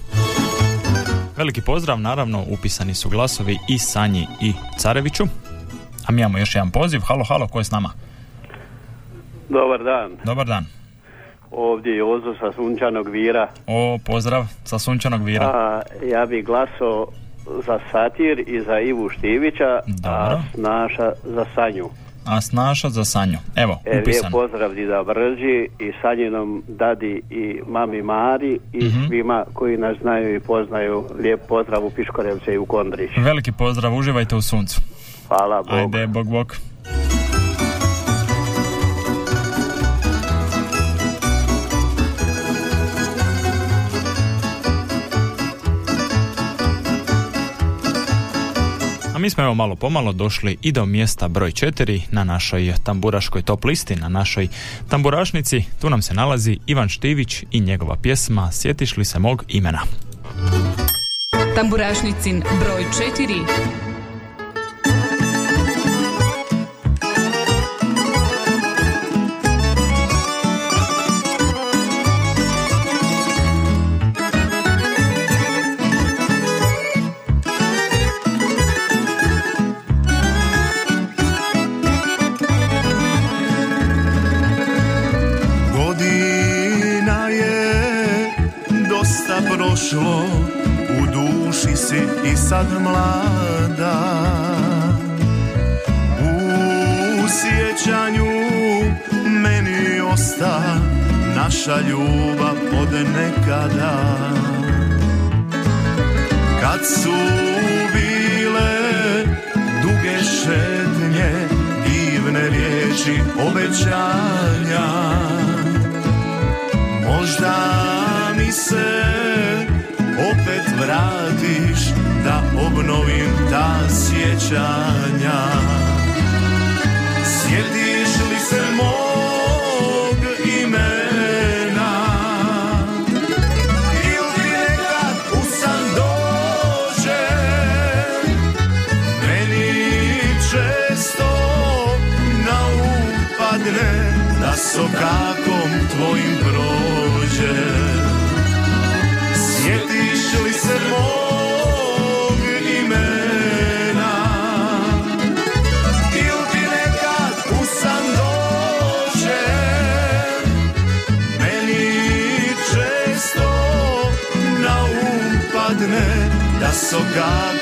Veliki pozdrav, naravno, upisani su glasovi i Sanji i Careviću. A mi imamo još jedan poziv, halo, halo, ko je s nama? Dobar dan, Dobar dan. ovdje je Jozo sa Sunčanog Vira. O, pozdrav sa Sunčanog Vira. A, ja bih glasao za Satir i za Ivu Štivića, Dobro. a Snaša za Sanju. A snaša za Sanju. Evo, E, lijep upisano. pozdrav Dida Brđi i Sanjinom Dadi i mami Mari i Mhm. svima koji nas znaju i poznaju. Lijep pozdrav u Piškorevce i u Kondrić. Veliki pozdrav, uživajte u suncu. Hvala, Bog. Ajde, bok. A mi smo evo malo pomalo došli i do mjesta broj 4 na našoj tamburaškoj top listi, na našoj tamburašnici. Tu nam se nalazi Ivan Štivić i njegova pjesma Sjetiš li se mog imena? Tamburašnicin broj 4. prošlo, u duši si i sad mlada. U sjećanju meni osta naša ljubav od nekada. Kad su bile duge šetnje, divne riječi obećanja, Možda mi se vratiš da obnovim ta sjećanja. Sjetiš li se mog imena? Ili nekad u san dođe? Meni često na um padne da sokakom tvojim prođe da sokakom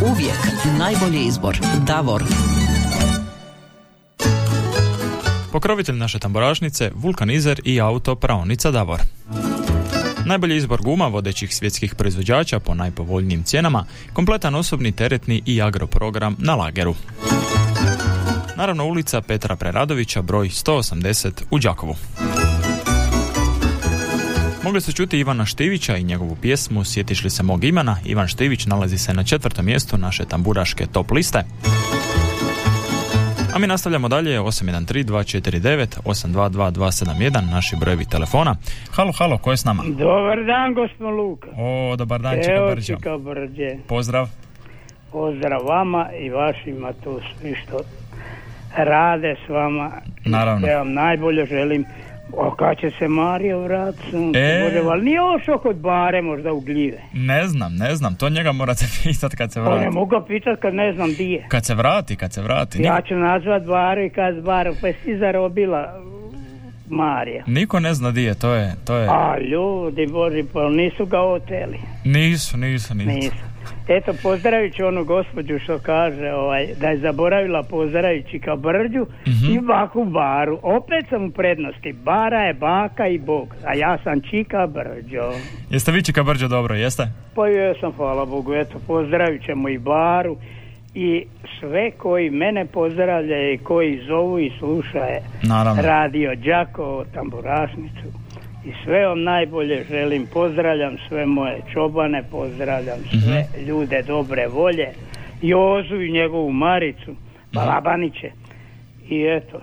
Uvijek najbolji izbor. Davor. Pokrovitelj naše tamburašnice, vulkanizer i auto praonica Davor. Najbolji izbor guma vodećih svjetskih proizvođača po najpovoljnijim cijenama, kompletan osobni, teretni i agroprogram na lageru. Naravno ulica Petra Preradovića broj 180 u Đakovu. Mogli ste čuti Ivana Štivića i njegovu pjesmu Sjetiš li se mog imena. Ivan Štivić nalazi se na četvrtom mjestu naše tamburaške top liste. A mi nastavljamo dalje 813-249-822-271 naši brojevi telefona. Halo, halo, ko je s nama? Dobar dan, gospod Luka. O, dobar dan, Evo Brđo. Čika Brđe. Pozdrav. Pozdrav vama i vašima tu svi što rade s vama. Naravno. Ja vam najbolje želim. A kad će se Mario vratiti? E. Bože, ali nije ošao kod bare možda u gljive. Ne znam, ne znam, to njega morate pitati kad se Pa ne vrati. mogu ga pitat kad ne znam di je. Kad se vrati, kad se vrati. Ja ću nazvat baru i kaz baru, pa si zarobila Marija. niko ne zna di je, to je, to je. A ljudi boži, pa nisu ga oteli. Nisu, nisu, nisu. Nisu. Eto, pozdravit ću onu gospođu što kaže ovaj, da je zaboravila pozdravit Čika Brđu Mhm. i baku Baru. Opet sam u prednosti. Bara je baka i bog, a ja sam Čika Brđo. Jeste vi Čika Brđo dobro, jeste? Pa jesam, hvala Bogu. Eto, pozdravit ćemo i Baru i sve koji mene pozdravljaju i koji zovu i slušaju radio Đakovo, tamburašnicu i sve vam najbolje želim. Pozdravljam sve moje čobane, pozdravljam sve ljude dobre volje, Jozu i njegovu Maricu, Balabaniće. I eto,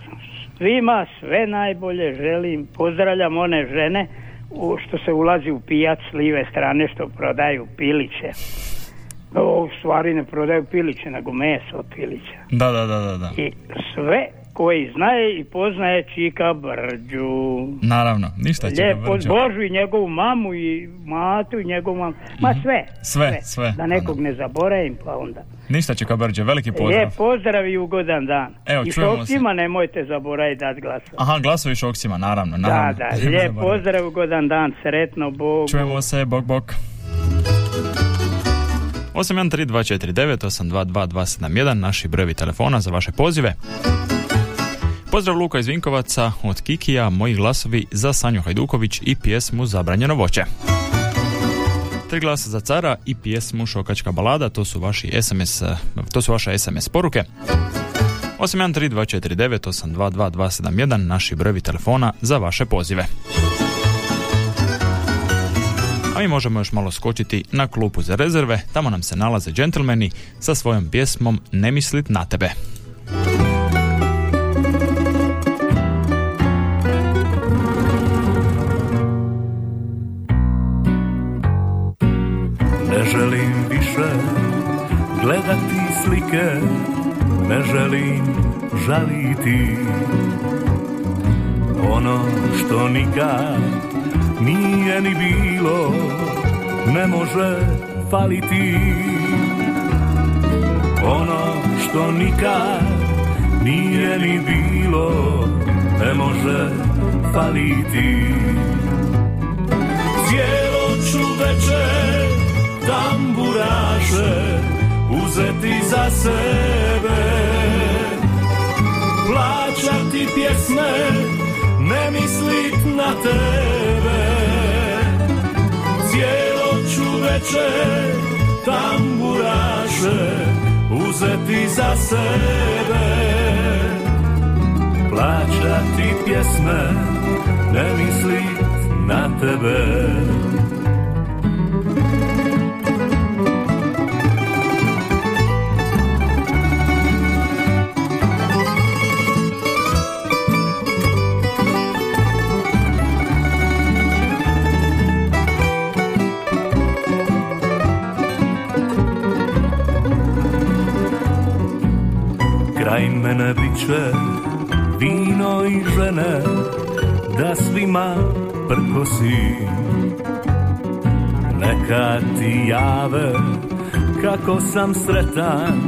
svima sve najbolje želim. Pozdravljam one žene u, što se ulazi u pijac s live strane što prodaju piliće. O, u stvari ne prodaju piliće, nego meso od pilića. Da, da, da, da, da. I sve koji znaje i poznaje Čika Brđu. Naravno, ništa Čika Lijepo, Brđo. Božu i njegovu mamu i matu i njegovu mamu. Ma sve. Mhm. Sve, sve. Da nekog ne zaboravim pa onda. Ništa Čika Brđo, veliki pozdrav. Lijep pozdrav i ugodan dan. Evo, I čujemo se. nemojte zaboraviti dati glas. Aha, glasovi šoksima, naravno, Da, naravno. da, Nema lijep pozdrav, ugodan dan, sretno, Bog. Čujemo se, bok, bok. 813249822271 naši brojevi telefona za vaše pozive. Pozdrav Luka iz Vinkovaca od Kikija, moji glasovi za Sanju Hajduković i pjesmu Zabranjeno voće. Tri glasa za cara i pjesmu Šokačka balada, to su vaši SMS, to su vaše SMS poruke. 813249822271 naši brojevi telefona za vaše pozive. A mi možemo još malo skočiti na klupu za rezerve, tamo nam se nalaze džentlmeni sa svojom pjesmom Ne mislit na tebe. Želim više gledati slike, ne želim žaliti. Ono što nikad nije ni bilo, ne može faliti. Ono što nikad nije ni bilo, ne može faliti. Cijelo ću večer tamburaše uzeti za sebe. Plaćati pjesme, ne mislit na tebe. Cijelo ću večer tamburaše uzeti za sebe. Plaćati pjesme, ne mislit na tebe Kraj mene bit će vino i žene Da svima prkosi. Neka ti jave kako sam sretan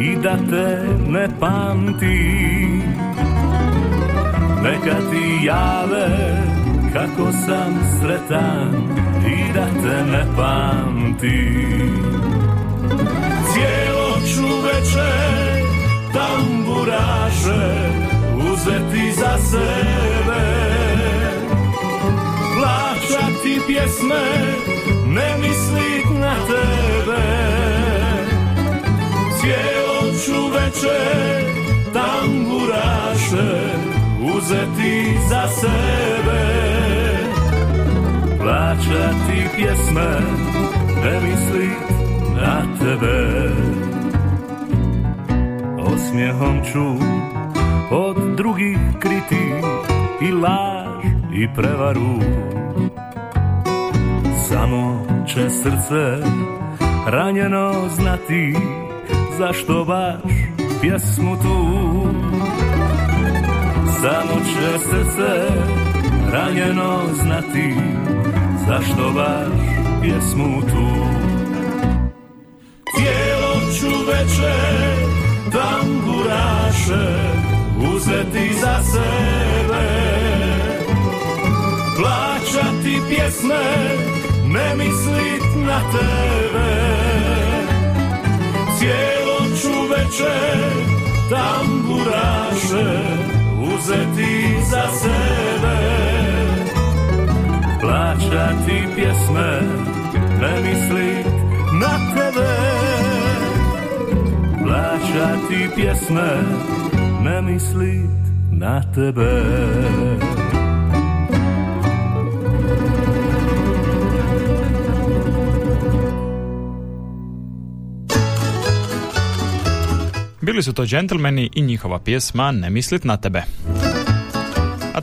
I da te ne pamti Neka ti jave kako sam sretan I da te ne pamti Cijelo ću večer tamburaše uzeti za sebe. Plaćati pjesme, ne mislit na tebe. Cijelo ću večer tamburaše uzeti za sebe. Plaćati pjesme, ne mislit na tebe Osmijehom ću od drugih kriti i laž i prevaru. Samo će srce ranjeno znati zašto baš pjesmu tu. Samo će srce ranjeno znati zašto baš pjesmu tu. Tijelo ću večer tamburaše uzeti za sebe. Plaćati pjesme, ne mislit na tebe. Cijelo ću večer tamburaše uzeti za sebe. Plaćati pjesme, ne mislit na tebe Plaćati pjesme, ne mislit na tebe Bili su to džentlmeni i njihova pjesma Ne mislit na tebe.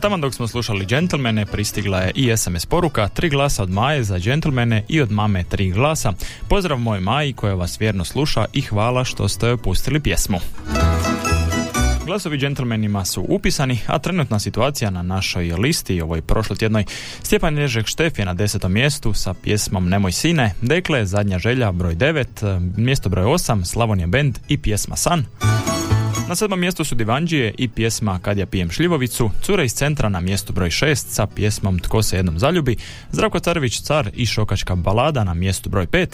Tamo dok smo slušali džentlmene, pristigla je i SMS poruka, tri glasa od Maje za džentlmene i od mame tri glasa. Pozdrav moj Maji koja vas vjerno sluša i hvala što ste pustili pjesmu. Glasovi džentlmenima su upisani, a trenutna situacija na našoj listi, ovoj prošlotjednoj, Stjepan Ježek Štef je na desetom mjestu sa pjesmom Nemoj sine, Dekle, Zadnja želja, broj 9, mjesto broj 8, Slavonija Band i pjesma San. Na sedmom mjestu su Divanđije i pjesma Kad ja pijem šljivovicu, Cure iz centra na mjestu broj 6 sa pjesmom Tko se jednom zaljubi, Zdravko Carević Car i Šokačka balada na mjestu broj 5.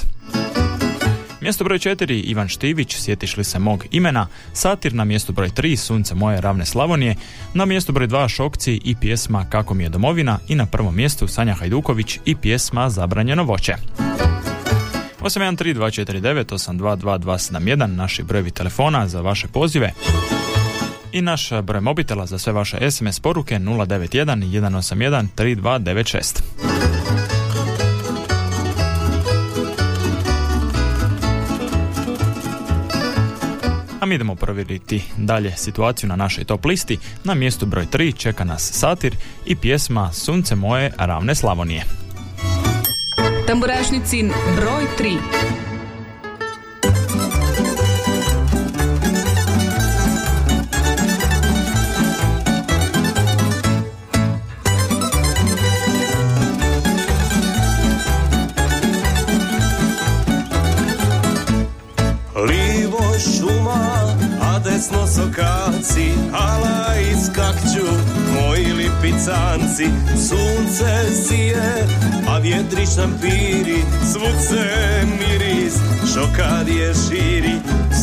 Mjesto broj 4 Ivan Štivić, sjetiš li se mog imena, Satir na mjestu broj 3 Sunce moje ravne Slavonije, na mjestu broj 2 Šokci i pjesma Kako mi je domovina. I na prvom mjestu Sanja Hajduković i pjesma Zabranjeno voće. 813249822271 naši brojevi telefona za vaše pozive i naš broj mobitela za sve vaše SMS poruke 091 181 3296. A mi idemo provjeriti dalje situaciju na našoj top listi. Na mjestu broj 3 čeka nas Satir i pjesma Sunce moje ravne Slavonije. Tamburašnicin broj 3. moji lipicanci. Sunce sije, a vjetrić nam piri, se miris, šokad je širi.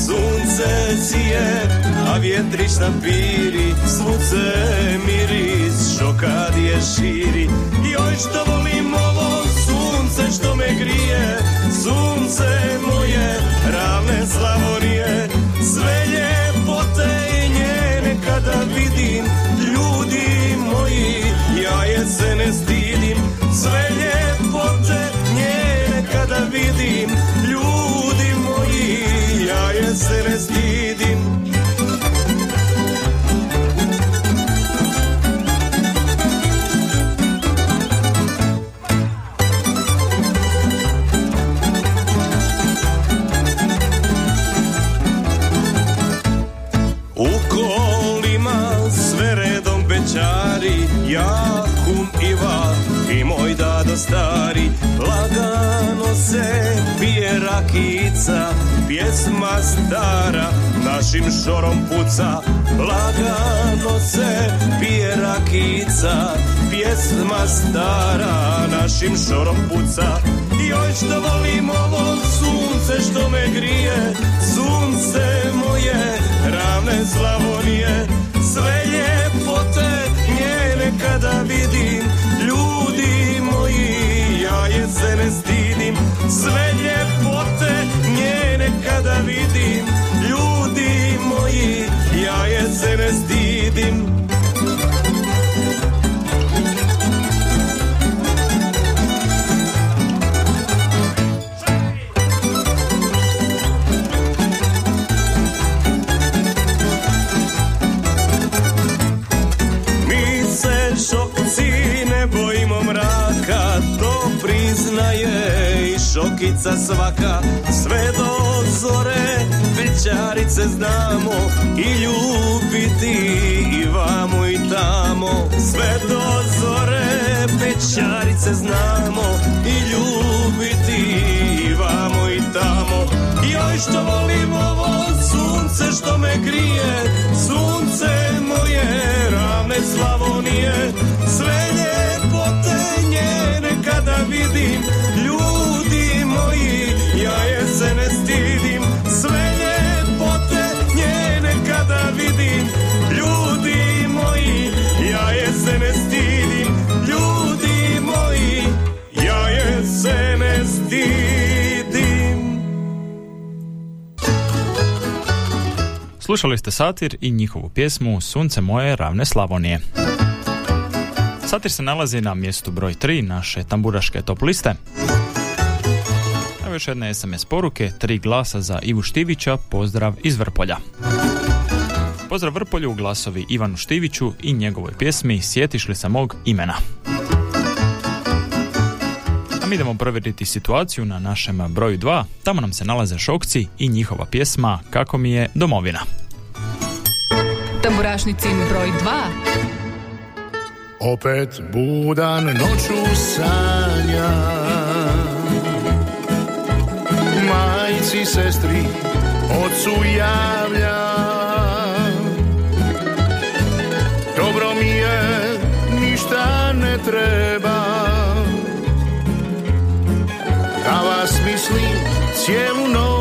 Sunce sije, a vjetrić nam piri, se miris, šokad je širi. Joj što volim ovo sunce što me grije, sunce moje ravne Slavonije, sve ljepote i njene kada vidim, sve ljepote njene kada vidim, ljudi moji, ja je se ne Pjesma stara našim šorom puca Lagano se pije rakica Pjesma stara našim šorom puca. Joj što volim ovo sunce što me grije Sunce moje ravne Slavonije. Sve ljepote njene kada vidim Ljudi moji ja je se ne stidim. Sve ljepote njene kada vidim i ljubiti i vamo i tamo. Sve do zore večarice znamo i ljubiti i vamo i tamo. Joj što volim ovo sunce što me grije, sunce moje ravne Slavonije, Slušali ste Satir i njihovu pjesmu Sunce moje ravne Slavonije. Satir se nalazi na mjestu broj 3 naše tamburaške top liste. Evo još jedne SMS poruke, tri glasa za Ivu Štivića, pozdrav iz Vrpolja. Pozdrav Vrpolju, glasovi Ivanu Štiviću i njegovoj pjesmi Sjetiš li se mog imena. Mi idemo provjeriti situaciju na našem broju 2. Tamo nam se nalaze šokci i njihova pjesma Kako mi je domovina. Tamburašnicin broj 2. Opet budan noću sanja Majci, sestri, ocu javlja Dobro mi je, ništa ne treba Da vas mislim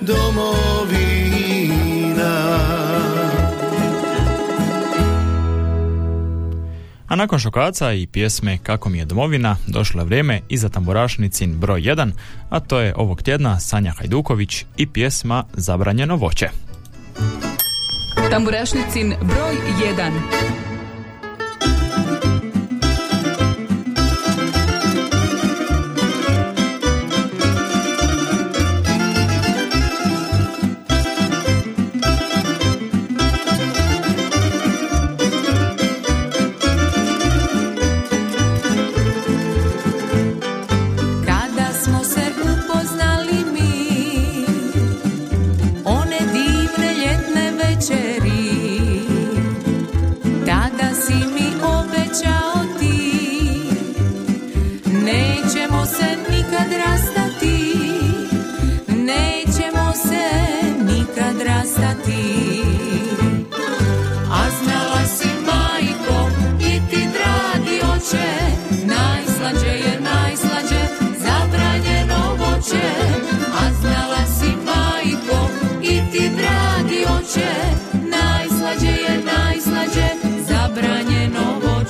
domovina A nakon šokaca i pjesme Kako mi je domovina došlo je vrijeme i za tamburašnicin broj 1, a to je ovog tjedna Sanja Hajduković i pjesma Zabranjeno voće. Tamburašnicin broj 1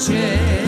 cheia.